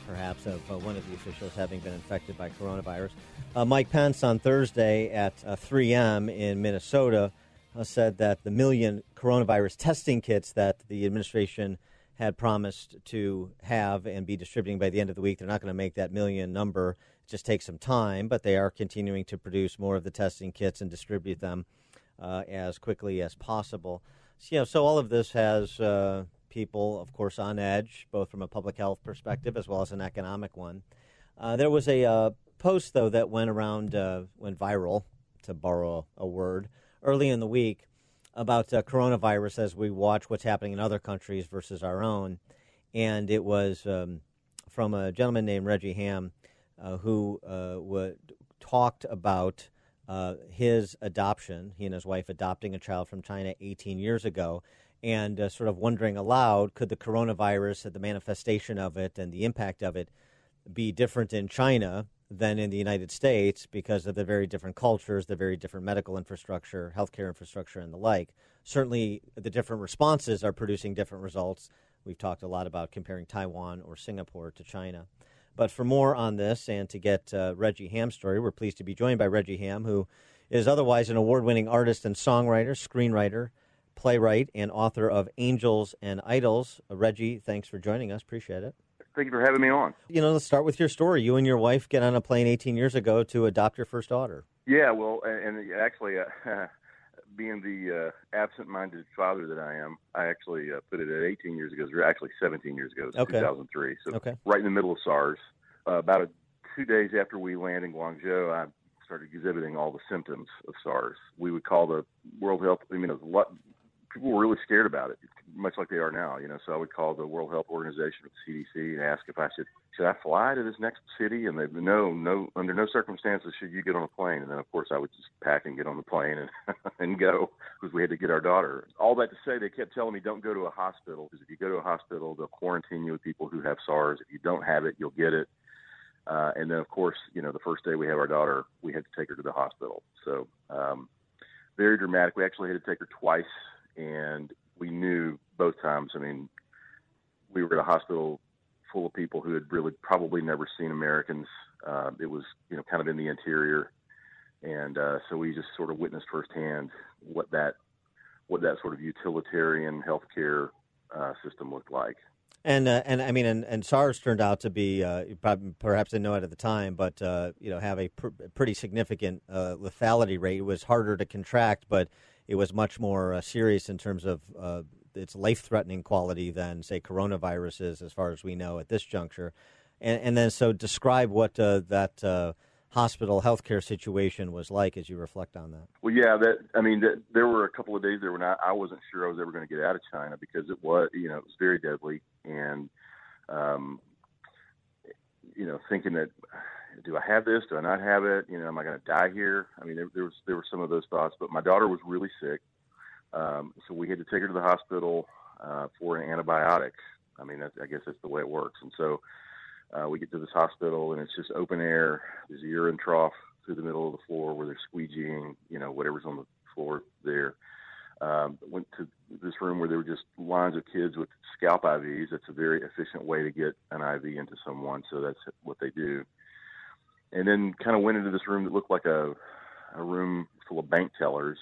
perhaps of uh, one of the officials having been infected by coronavirus. Uh, Mike Pence on Thursday at uh, 3M in Minnesota uh, said that the million coronavirus testing kits that the administration had promised to have and be distributing by the end of the week, they're not going to make that million number. It just takes some time, but they are continuing to produce more of the testing kits and distribute them uh, as quickly as possible. So, you know, so all of this has uh, people, of course, on edge, both from a public health perspective as well as an economic one. Uh, there was a uh, post, though, that went around, uh, went viral, to borrow a word, early in the week about uh, coronavirus as we watch what's happening in other countries versus our own. And it was um, from a gentleman named Reggie Hamm uh, who uh, would, talked about his adoption, he and his wife adopting a child from China 18 years ago, and uh, sort of wondering aloud could the coronavirus, the manifestation of it, and the impact of it be different in China than in the United States because of the very different cultures, the very different medical infrastructure, healthcare infrastructure, and the like. Certainly, the different responses are producing different results. We've talked a lot about comparing Taiwan or Singapore to China. But for more on this and to get uh, Reggie Hamm's story, we're pleased to be joined by Reggie Hamm, who is otherwise an award winning artist and songwriter, screenwriter, playwright, and author of Angels and Idols. Uh, Reggie, thanks for joining us. Appreciate it. Thank you for having me on. You know, let's start with your story. You and your wife get on a plane 18 years ago to adopt your first daughter. Yeah, well, and, actually, uh, being the uh, absent-minded father that I am, I actually uh, put it at 18 years ago. Actually, 17 years ago. Okay. 2003. So Okay. right in the middle of SARS. Uh, about a, two days after we land in Guangzhou, I started exhibiting all the symptoms of SARS. We would call the World Health. I mean, it was people were really scared about it. much like they are now. You know, so I would call the World Health Organization or the CDC and ask if I should should I fly to this next city, and they'd no, no, under no circumstances should you get on a plane. And then of course I would just pack and get on the plane and and go because we had to get our daughter. All that to say, they kept telling me don't go to a hospital because if you go to a hospital, they'll quarantine you with people who have SARS. If you don't have it, you'll get it. Uh, and then, of course, you know, the first day we have our daughter, we had to take her to the hospital. So, um, very dramatic. We actually had to take her twice, and we knew both times. I mean, we were at a hospital full of people who had really probably never seen Americans. Uh, it was, you know, kind of in the interior, and uh, so we just sort of witnessed firsthand what that what that sort of utilitarian healthcare uh, system looked like. And uh, and I mean, and, and SARS turned out to be uh, perhaps didn't know it at the time, but uh, you know, have a pr- pretty significant uh, lethality rate. It was harder to contract, but it was much more uh, serious in terms of uh, its life-threatening quality than, say, coronavirus is, as far as we know at this juncture. And, and then, so describe what uh, that uh, hospital healthcare situation was like as you reflect on that. Well, yeah, that I mean, that, there were a couple of days there when I, I wasn't sure I was ever going to get out of China because it was, you know, it was very deadly, and um, you know, thinking that do I have this? Do I not have it? You know, am I going to die here? I mean, there, there was there were some of those thoughts, but my daughter was really sick, um, so we had to take her to the hospital uh, for an antibiotic. I mean, I guess that's the way it works, and so. Uh, we get to this hospital and it's just open air. There's a urine trough through the middle of the floor where they're squeegeeing, you know, whatever's on the floor there. Um, went to this room where there were just lines of kids with scalp IVs. That's a very efficient way to get an IV into someone, so that's what they do. And then kind of went into this room that looked like a a room full of bank tellers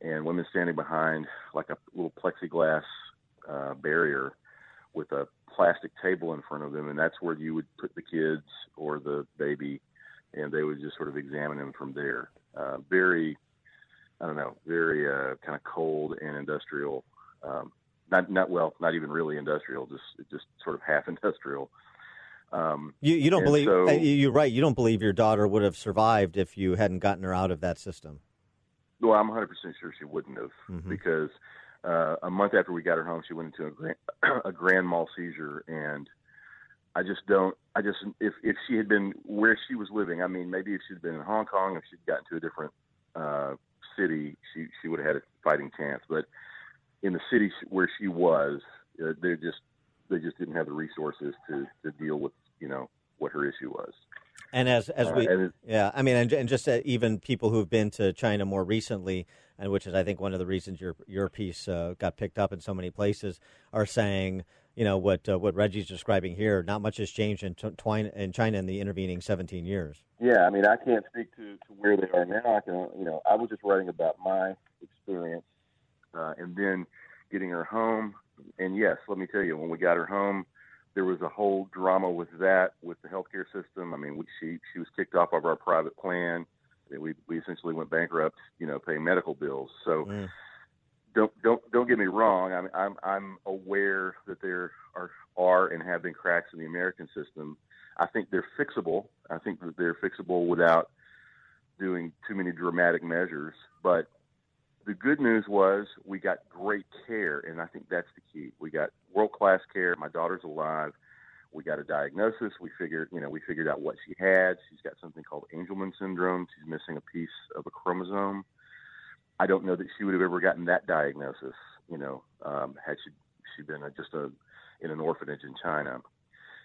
and women standing behind like a little plexiglass uh, barrier with a plastic table in front of them, and that's where you would put the kids or the baby, and they would just sort of examine them from there. Uh, very, I don't know, very uh, kind of cold and industrial. Um, not not well, not even really industrial, just just sort of half industrial. Um, You, you don't believe so- uh, you're right. You don't believe your daughter would have survived if you hadn't gotten her out of that system. Well, I'm 100% sure she wouldn't have Mhm. because uh, a month after we got her home, she went into a grand, a grand mal seizure, and I just don't. I just if if she had been where she was living, I mean, maybe if she'd been in Hong Kong, if she'd gotten to a different uh, city, she she would have had a fighting chance. But in the city where she was, uh, they just they just didn't have the resources to to deal with you know what her issue was. And as as Uh, we, it- yeah, I mean, and, and just uh, even people who've been to China more recently, and which is I think one of the reasons your your piece uh, got picked up in so many places, are saying, you know, what uh, what Reggie's describing here. Not much has changed in, twine, in China in the intervening 17 years. Yeah, I mean, I can't speak to, to where they are now. I can, you know, I was just writing about my experience, uh, and then getting her home. And yes, let me tell you, when we got her home, there was a whole drama with that, with the healthcare system. I mean, we, she she was kicked off of our private plan. And We we essentially went bankrupt, you know, paying medical bills. So don't don't don't get me wrong. I'm I'm I'm aware that there are are and have been cracks in the American system. I think they're fixable. I think that they're fixable without doing too many dramatic measures. But the good news was we got great care, and I think that's the key. We got world class care. My daughter's alive. We got a diagnosis. We figured, you know, we figured out what she had. She's got something called Angelman syndrome. She's missing a piece of a chromosome. I don't know that she would have ever gotten that diagnosis, you know, um, had she she been a, just a in an orphanage in China.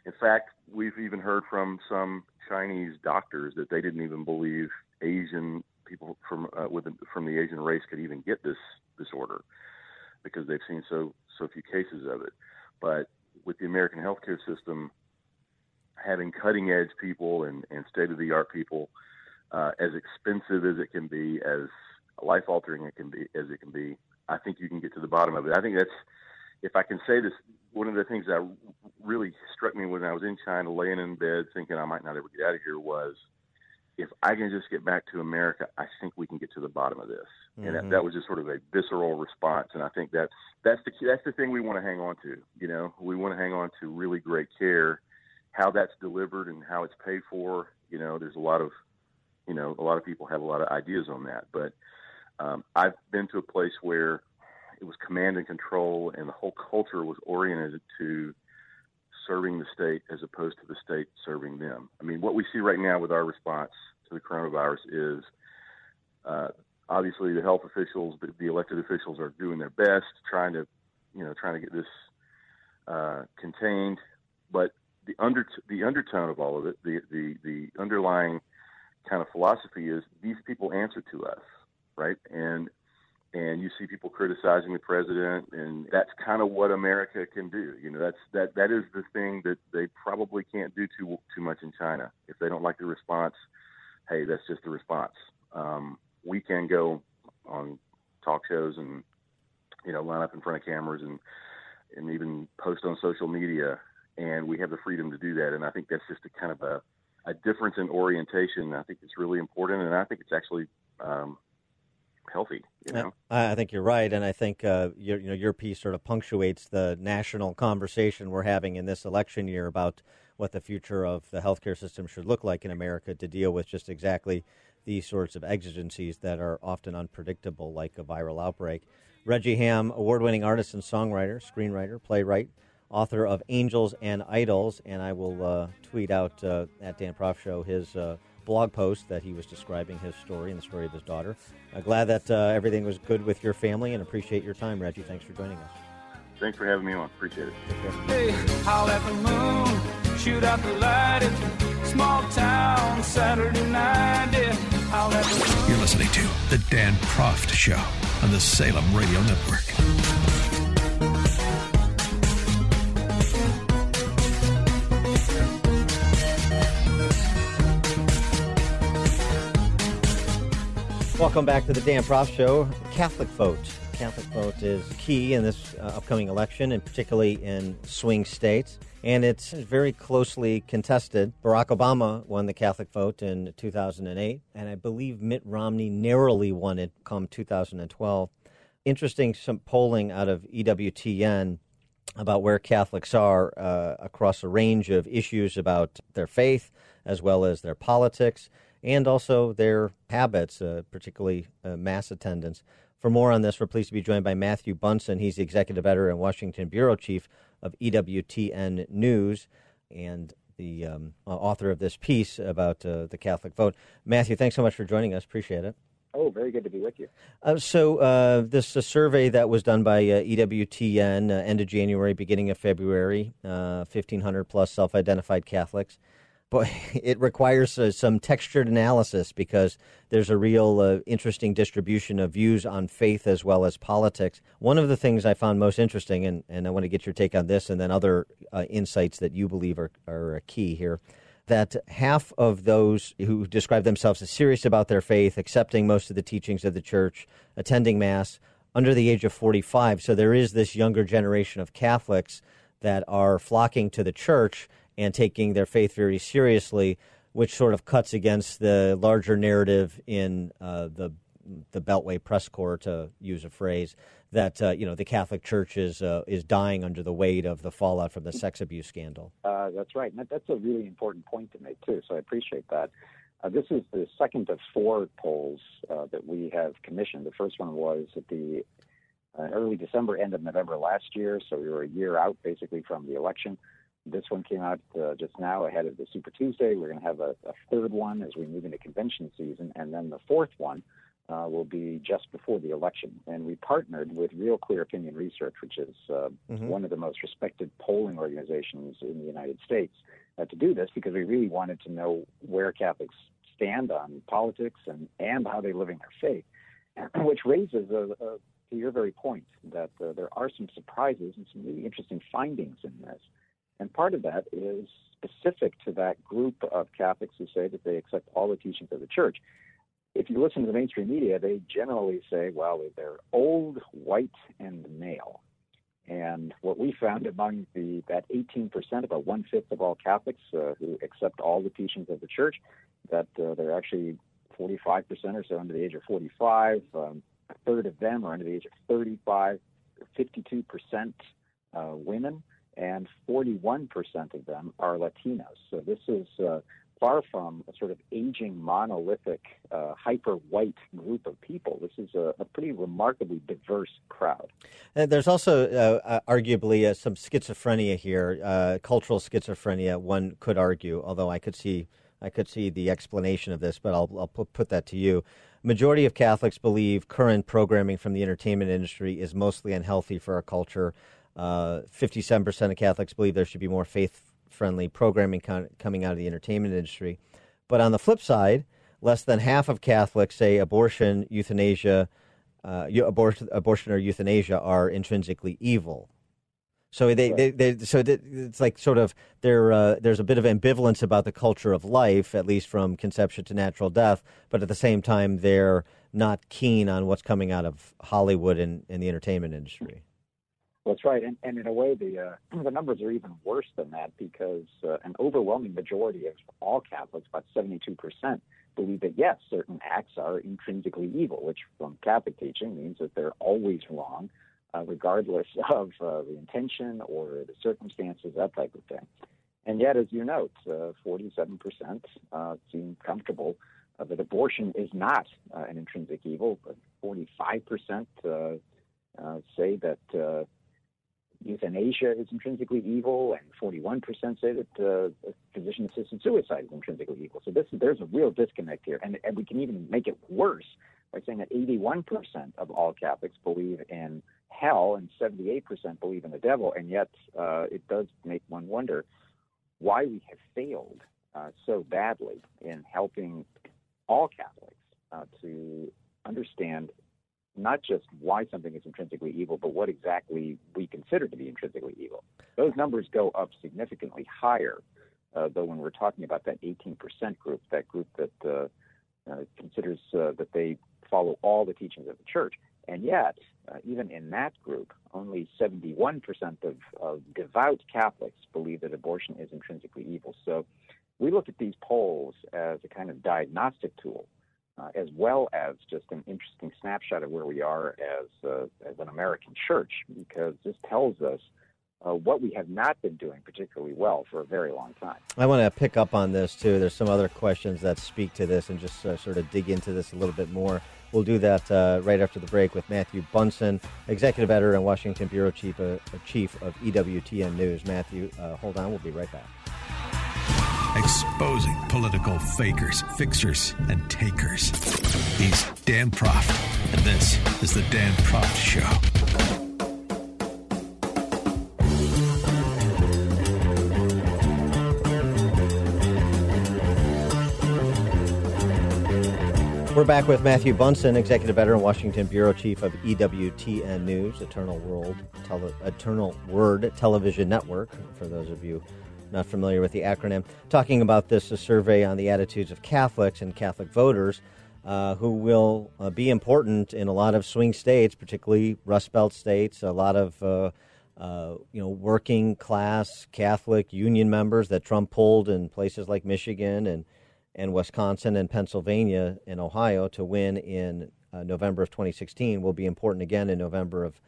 In fact, we've even heard from some Chinese doctors that they didn't even believe Asian people from uh, with from the Asian race could even get this disorder because they've seen so so few cases of it. But with the American healthcare system having cutting edge people and, and state of the art people, uh, as expensive as it can be, as life altering it can be as it can be, I think you can get to the bottom of it. I think that's if I can say this, one of the things that really struck me when I was in China, laying in bed thinking I might not ever get out of here, was if I can just get back to America, I think we can get to the bottom of this. And that, that was just sort of a visceral response. And I think that's that's the that's the thing we want to hang on to. You know, we want to hang on to really great care, how that's delivered and how it's paid for. You know, there's a lot of, you know, a lot of people have a lot of ideas on that, but um, I've been to a place where it was command and control, and the whole culture was oriented to serving the state as opposed to the state serving them. I mean, what we see right now with our response to the coronavirus is uh, obviously the health officials, the, the elected officials, are doing their best, trying to, you know, trying to get this uh, contained. But the under the undertone of all of it, the the the underlying kind of philosophy is these people answer to us, right? And and you see people criticizing the president, and that's kind of what America can do. You know, that's that that is the thing that they probably can't do too too much in China. If they don't like the response, hey, that's just the response. Um, we can go on talk shows and you know line up in front of cameras and and even post on social media, and we have the freedom to do that. And I think that's just a kind of a a difference in orientation. I think it's really important, and I think it's actually um, healthy. You know, I I think you're right, and I think uh, your you know your piece sort of punctuates the national conversation we're having in this election year about what the future of the healthcare system should look like in America to deal with just exactly these sorts of exigencies that are often unpredictable, like a viral outbreak. Reggie Hamm, award-winning artist and songwriter, screenwriter, playwright, author of Angels and Idols, and I will uh, tweet out uh, at Dan Proft Show his uh, blog post that he was describing his story and the story of his daughter. Uh, glad that uh, everything was good with your family, and appreciate your time, Reggie. Thanks for joining us. thanks for having me on. Appreciate it. Hey, howl at the moon, shoot out the light. It's a small town Saturday night. Yeah, howl at the moon. You're listening to The Dan Proft Show on the Salem Radio Network. Welcome back to the Dan Proft Show. Catholic vote. Catholic vote is key in this uh, upcoming election, and particularly in swing states. And it's very closely contested. Barack Obama won the Catholic vote in 2008, and I believe Mitt Romney narrowly won it come 2012. Interesting some polling out of EWTN about where Catholics are uh, across a range of issues about their faith as well as their politics and also their habits, uh, particularly uh, mass attendance. For more on this, we're pleased to be joined by Matthew Bunson. He's the executive editor and Washington bureau chief of EWTN News and the um, uh, author of this piece about uh, the Catholic vote. Matthew, thanks so much for joining us. Appreciate it. Oh, very good to be with you. Uh, so, uh, this a survey that was done by uh, EWTN, uh, end of January, beginning of February, uh, 1,500 plus self identified Catholics. But it requires uh, some textured analysis because there's a real uh, interesting distribution of views on faith as well as politics. One of the things I found most interesting, and, and I want to get your take on this and then other uh, insights that you believe are, are key here that half of those who describe themselves as serious about their faith, accepting most of the teachings of the church, attending Mass, under the age of 45. So there is this younger generation of Catholics that are flocking to the church and taking their faith very seriously, which sort of cuts against the larger narrative in uh, the the Beltway press corps, to use a phrase, that uh, you know the Catholic Church is uh, is dying under the weight of the fallout from the sex abuse scandal. Uh, that's right. And that, that's a really important point to make, too. So I appreciate that. Uh, this is the second of four polls uh, that we have commissioned. The first one was at the uh, early December, end of November last year. So we were a year out basically from the election. This one came out uh, just now ahead of the Super Tuesday. We're going to have a, a third one as we move into convention season. And then the fourth one uh, will be just before the election. And we partnered with Real Clear Opinion Research, which is uh, Mhm. one of the most respected polling organizations in the United States, uh, to do this because we really wanted to know where Catholics stand on politics and, and how they're living their faith, which raises, a, a, to your very point, that uh, there are some surprises and some really interesting findings in this. And part of that is specific to that group of Catholics who say that they accept all the teachings of the church if you listen to the mainstream media, they generally say, well, they're old, white, and male. And what we found among the that 18%, about one fifth of all Catholics uh, who accept all the teachings of the church, that uh, they're actually 45% or so under the age of 45. Um, a third of them are under the age of 35. 52% uh, women, and 41% of them are Latinos. So this is uh, far from a sort of aging, monolithic, uh, hyper white group of people. This is a, a pretty remarkably diverse crowd. And there's also uh, uh, arguably uh, some schizophrenia here, uh, cultural schizophrenia. One could argue, although I could see I could see the explanation of this, but I'll, I'll put, put that to you. Majority of Catholics believe current programming from the entertainment industry is mostly unhealthy for our culture. Uh, Fifty-seven percent of Catholics believe there should be more faith-friendly programming con- coming out of the entertainment industry. But on the flip side, less than half of Catholics say abortion, euthanasia, uh, abortion, abortion or euthanasia are intrinsically evil. So they, they, they so th- it's like sort of there. Uh, there's a bit of ambivalence about the culture of life, at least from conception to natural death. But at the same time, they're not keen on what's coming out of Hollywood and, and the entertainment industry. That's right, and, and in a way, the uh, the numbers are even worse than that because uh, an overwhelming majority of all Catholics, about seventy-two percent, believe that yes, certain acts are intrinsically evil, which from Catholic teaching means that they're always wrong, uh, regardless of uh, the intention or the circumstances, that type of thing. And yet, as you note, uh, forty-seven percent uh, seem comfortable that abortion is not an intrinsic evil, but forty-five percent uh, uh, say that. Euthanasia is intrinsically evil, and 41% say that uh, physician-assisted suicide is intrinsically evil. So this, there's a real disconnect here, and, and we can even make it worse by saying that 81% of all Catholics believe in hell, and 78% believe in the devil, and yet uh, it does make one wonder why we have failed uh, so badly in helping all Catholics uh, to understand not just why something is intrinsically evil, but what exactly we consider to be intrinsically evil. Those numbers go up significantly higher, uh, though, when we're talking about that 18% group, that group that uh, uh, considers uh, that they follow all the teachings of the church. And yet, uh, even in that group, only 71% of, of devout Catholics believe that abortion is intrinsically evil. So we look at these polls as a kind of diagnostic tool uh, as well as just an interesting snapshot of where we are as uh, as an American church, because this tells us uh, what we have not been doing particularly well for a very long time. I want to pick up on this too. There's some other questions that speak to this, and just uh, sort of dig into this a little bit more. We'll do that uh, right after the break with Matthew Bunson, executive editor and Washington bureau chief, uh, chief of EWTN News. Matthew, hold on. We'll be right back exposing political fakers, fixers, and takers. He's Dan Proft, and this is The Dan Proft Show. We're back with Matthew Bunson, executive editor and Washington bureau chief of EWTN News, Eternal World, Tele- Eternal Word Television Network. For those of you not familiar with the acronym, talking about this a survey on the attitudes of Catholics and Catholic voters uh, who will uh, be important in a lot of swing states, particularly Rust Belt states, a lot of uh, uh, you know working class Catholic union members that Trump pulled in places like Michigan and and Wisconsin and Pennsylvania and Ohio to win in uh, November of 2016 will be important again in November of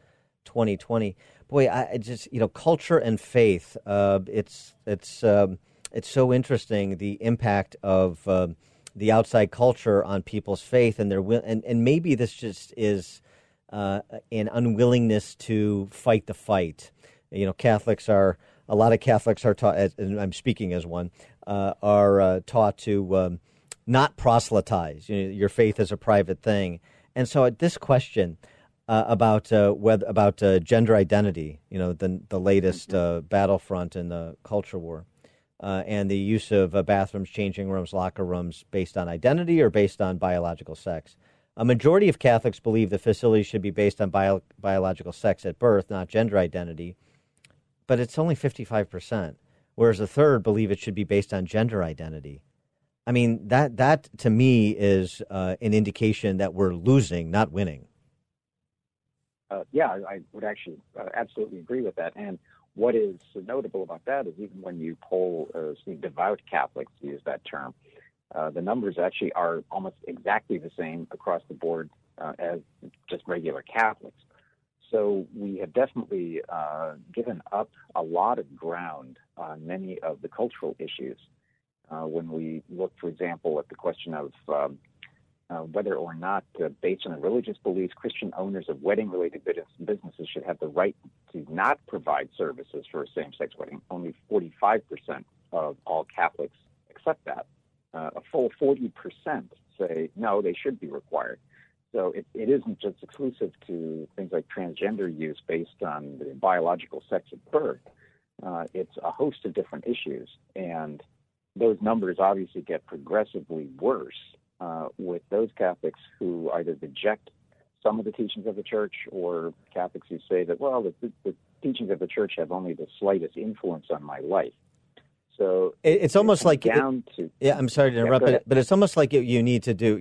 2020. Boy, I I just you know culture and faith. Uh, it's it's um, it's so interesting the impact of uh, the outside culture on people's faith and their will, and and maybe this just is uh, an unwillingness to fight the fight. You know, Catholics are a lot of Catholics are taught, and I'm speaking as one, uh, are uh, taught to um, not proselytize. You know, your faith is a private thing, and so at this question uh, about uh, whether about uh, gender identity. You know, the the latest uh, battlefront in the culture war, uh, and the use of uh, bathrooms, changing rooms, locker rooms based on identity or based on biological sex. A majority of Catholics believe the facilities should be based on bio- biological sex at birth, not gender identity. But it's only fifty five percent, whereas a third believe it should be based on gender identity. I mean that that to me is an indication that we're losing, not winning uh, yeah, I, would actually uh, absolutely agree with that. And what is notable about that is even when you poll uh, devout Catholics, to use that term, uh, the numbers actually are almost exactly the same across the board uh, as just regular Catholics. So we have definitely uh, given up a lot of ground on many of the cultural issues when we look, for example, at the question of um, uh, whether or not, uh, based on religious beliefs, Christian owners of wedding related businesses should have the right to not provide services for a same sex wedding. Only 45% of all Catholics accept that. Uh, a full 40% say no, they should be required. So it, it isn't just exclusive to things like transgender use based on the biological sex at birth. Uh, it's a host of different issues. And those numbers obviously get progressively worse uh, with those Catholics who either reject some of the teachings of the church or Catholics who say that, well, the, the, the teachings of the church have only the slightest influence on my life. So It- It's almost like it- to Yeah, I'm sorry to interrupt, go but, but it's almost like you, you need to do.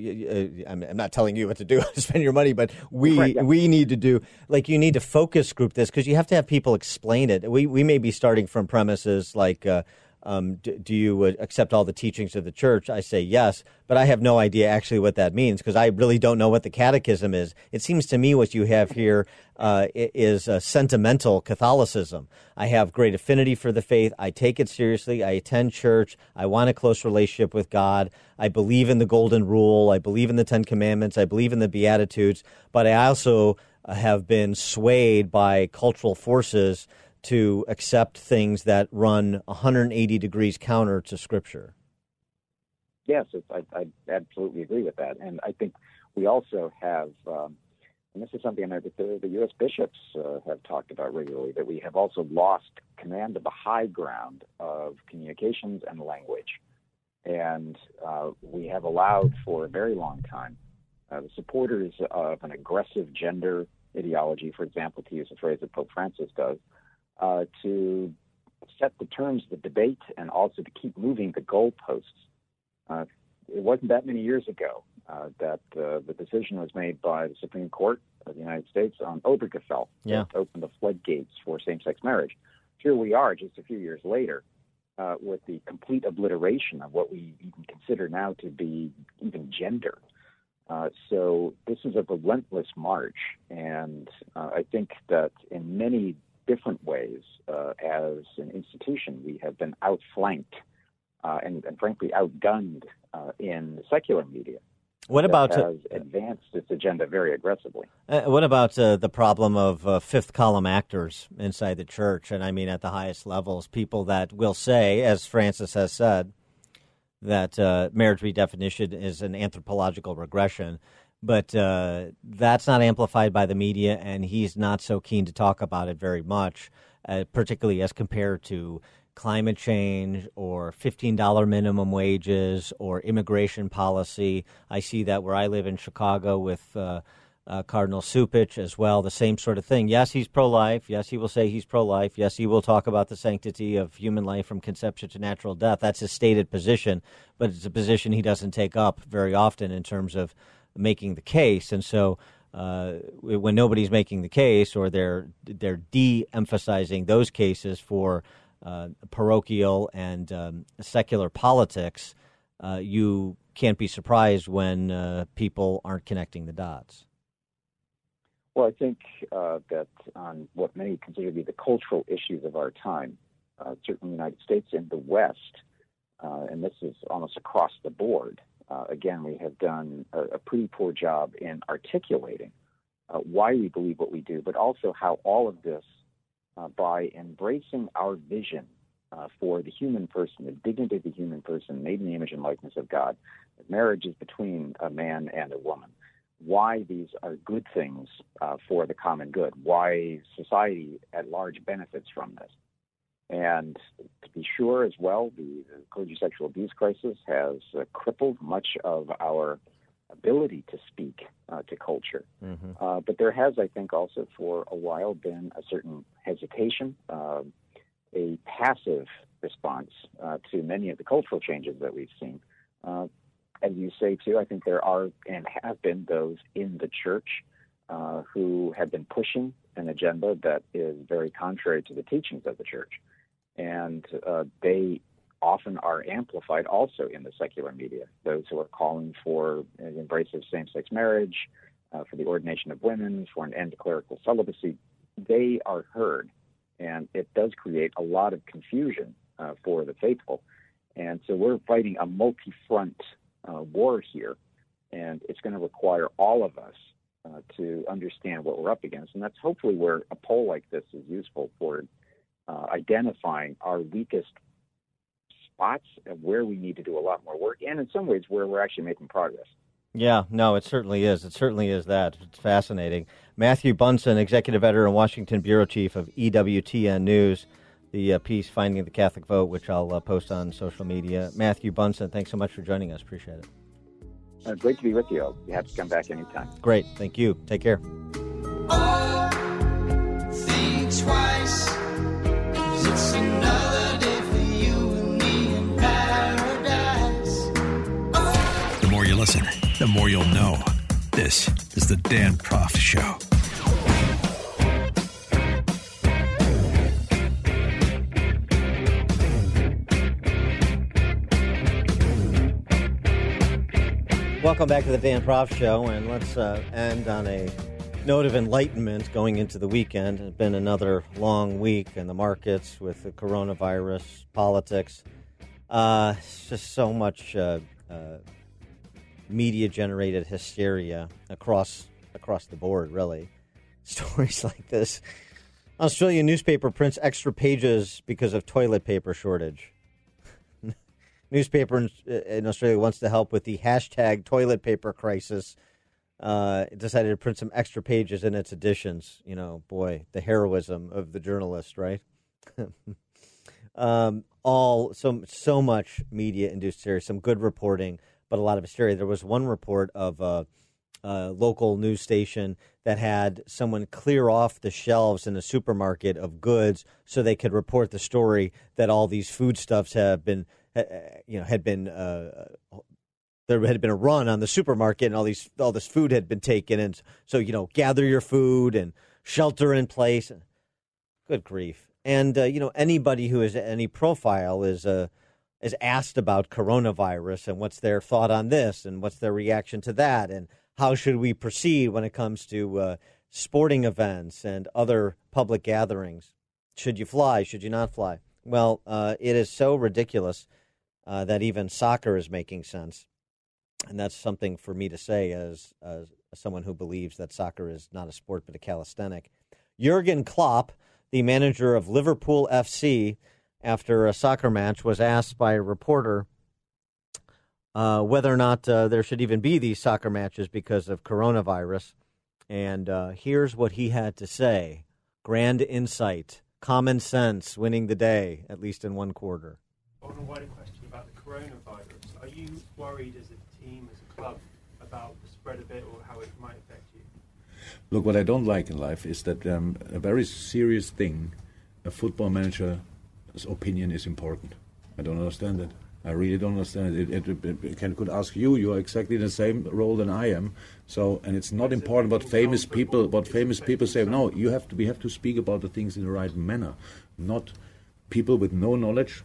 Uh, I'm, I'm not telling you what to do to spend your money, but we Right, yeah. we need to do like you need to focus group this because you have to have people explain it. We we may be starting from premises like. Uh, um, do, do you uh, accept all the teachings of the church? I say yes, but I have no idea actually what that means because I really don't know what the catechism is. It seems to me what you have here uh, is sentimental Catholicism. I have great affinity for the faith. I take it seriously. I attend church. I want a close relationship with God. I believe in the Golden Rule. I believe in the Ten Commandments. I believe in the Beatitudes. But I also uh, have been swayed by cultural forces to accept things that run 180 degrees counter to Scripture. Yes, I, I absolutely agree with that, and I think we also have, um, and this is something that the, the U.S. bishops uh, have talked about regularly, that we have also lost command of the high ground of communications and language, and uh, we have allowed for a very long time uh, the supporters of an aggressive gender ideology, for example, to use a phrase that Pope Francis does, uh, to set the terms of the debate and also to keep moving the goalposts. Uh, it wasn't that many years ago uh, that uh, the decision was made by the Supreme Court of the United States on Obergefell Yeah. that opened the floodgates for same-sex marriage. Here we are, just a few years later, uh, with the complete obliteration of what we even consider now to be even gender. Uh, so this is a relentless march, and uh, I think that in many different ways, uh, as an institution, we have been outflanked uh, and, and frankly outgunned uh, in secular media. What about, uh, has advanced its agenda very aggressively? Uh, what about uh, the problem of uh, fifth column actors inside the church? And I mean, at the highest levels, people that will say, as Francis has said, that uh, marriage redefinition is an anthropological regression. But uh, that's not amplified by the media, and he's not so keen to talk about it very much, uh, particularly as compared to climate change or $15 minimum wages or immigration policy. I see that where I live in Chicago with uh, uh, Cardinal Cupich as well, the same sort of thing. Yes, he's pro life. Yes, he will say he's pro life. Yes, he will talk about the sanctity of human life from conception to natural death. That's his stated position, but it's a position he doesn't take up very often in terms of making the case. And so uh, when nobody's making the case or they're they're de-emphasizing those cases for uh, parochial and um, secular politics, uh, you can't be surprised when uh, people aren't connecting the dots. Well, I think uh, that on what many consider to be the cultural issues of our time, uh, certainly in the United States and the West, and this is almost across the board, uh, again, we have done a, a pretty poor job in articulating uh, why we believe what we do, but also how all of this, uh, by embracing our vision uh, for the human person, the dignity of the human person, made in the image and likeness of God, that marriage is between a man and a woman why these are good things uh, for the common good, why society at large benefits from this. And to be sure, as well, the, the clergy sexual abuse crisis has uh, crippled much of our ability to speak uh, to culture. Uh, but there has, I think, also for a while been a certain hesitation, uh, a passive response uh, to many of the cultural changes that we've seen. Uh, as you say too, I think there are and have been those in the church uh, who have been pushing an agenda that is very contrary to the teachings of the church, and uh, they often are amplified also in the secular media. Those who are calling for an embrace of same-sex marriage, uh, for the ordination of women, for an end to clerical celibacy, they are heard, and it does create a lot of confusion uh, for the faithful. And so we're fighting a multi front uh, war here, and it's going to require all of us uh, to understand what we're up against. And that's hopefully where a poll like this is useful for uh, identifying our weakest spots and where we need to do a lot more work, and in some ways where we're actually making progress. Yeah, no, it certainly is. It certainly is that. It's fascinating. Matthew Bunson, executive editor and Washington bureau chief of EWTN News, the uh, piece "Finding the Catholic Vote," which I'll uh, post on social media. Matthew Bunson, thanks so much for joining us. Appreciate it. Uh, great to be with you. You have to come back anytime. Great, thank you. Take care. More you'll know. This is the Dan Proft Show. Welcome back to the Dan Proft Show, and let's uh, end on a note of enlightenment going into the weekend. It's been another long week in the markets with the coronavirus, politics. Uh, just so much uh, uh, media-generated hysteria across across the board. Really, stories like this. Australian newspaper prints extra pages because of toilet paper shortage newspaper in, in Australia wants to help with the hashtag toilet paper crisis. Uh, decided to print some extra pages in its editions. You know, boy, the heroism of the journalist, right? um, all so so much media induced hysteria, some good reporting, but a lot of hysteria. There was one report of a, a local news station that had someone clear off the shelves in a supermarket of goods so they could report the story that all these foodstuffs have been uh, you know had been uh, there had been a run on the supermarket and all these all this food had been taken. And so you know gather your food and shelter in place. Good grief. And uh, you know anybody who has any profile is uh, is asked about coronavirus and what's their thought on this and what's their reaction to that and how should we proceed when it comes to uh, sporting events and other public gatherings should you fly should you not fly well uh, it is so ridiculous uh, that even soccer is making sense. And that's something for me to say as, as someone who believes that soccer is not a sport but a calisthenic. Jurgen Klopp, the manager of Liverpool FC, after a soccer match, was asked by a reporter uh, whether or not uh, there should even be these soccer matches because of coronavirus. And uh, here's what he had to say grand insight, common sense winning the day, at least in one quarter. On a wider question about the coronavirus, are you worried as a team, as a club, about the spread of it or how it might affect you? Look, what I don't like in life is that um, a very serious thing, a football manager's opinion is important. I don't understand it. I really don't understand it. It, it, it can, could ask you. You are exactly in the same role than I am. So, and it's not important what famous people, what famous people say. No, you have to. We have to speak about the things in the right manner, not people with no knowledge,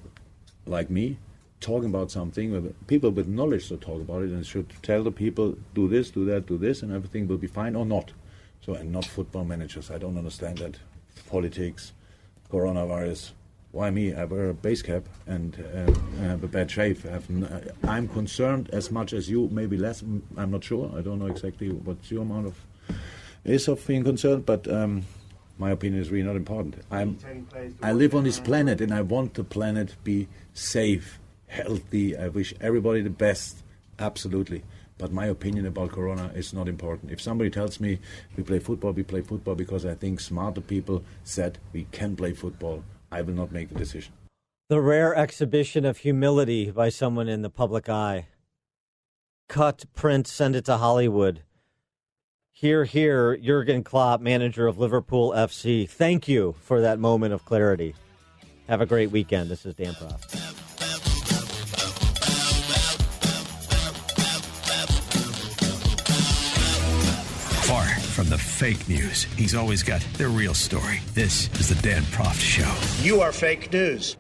like me, talking about something. People with knowledge should talk about it and should tell the people, do this, do that, do this, and everything will be fine or not. So, and not football managers. I don't understand that. Politics, coronavirus. Why me? I wear a base cap and uh, I have a bad shave. I I'm concerned as much as you, maybe less. I'm not sure. I don't know exactly what's your amount of is of being concerned, but um, my opinion is really not important. I'm, I live on this planet and I want the planet to be safe, healthy. I wish everybody the best, absolutely. But my opinion about Corona is not important. If somebody tells me we play football, we play football because I think smarter people said we can play football, I will not make the decision. The rare exhibition of humility by someone in the public eye. Cut, print, send it to Hollywood. Here, here, Jurgen Klopp, manager of Liverpool FC. Thank you for that moment of clarity. Have a great weekend. This is Dan Proft. From the fake news, he's always got the real story. This is the Dan Proft Show. You are fake news.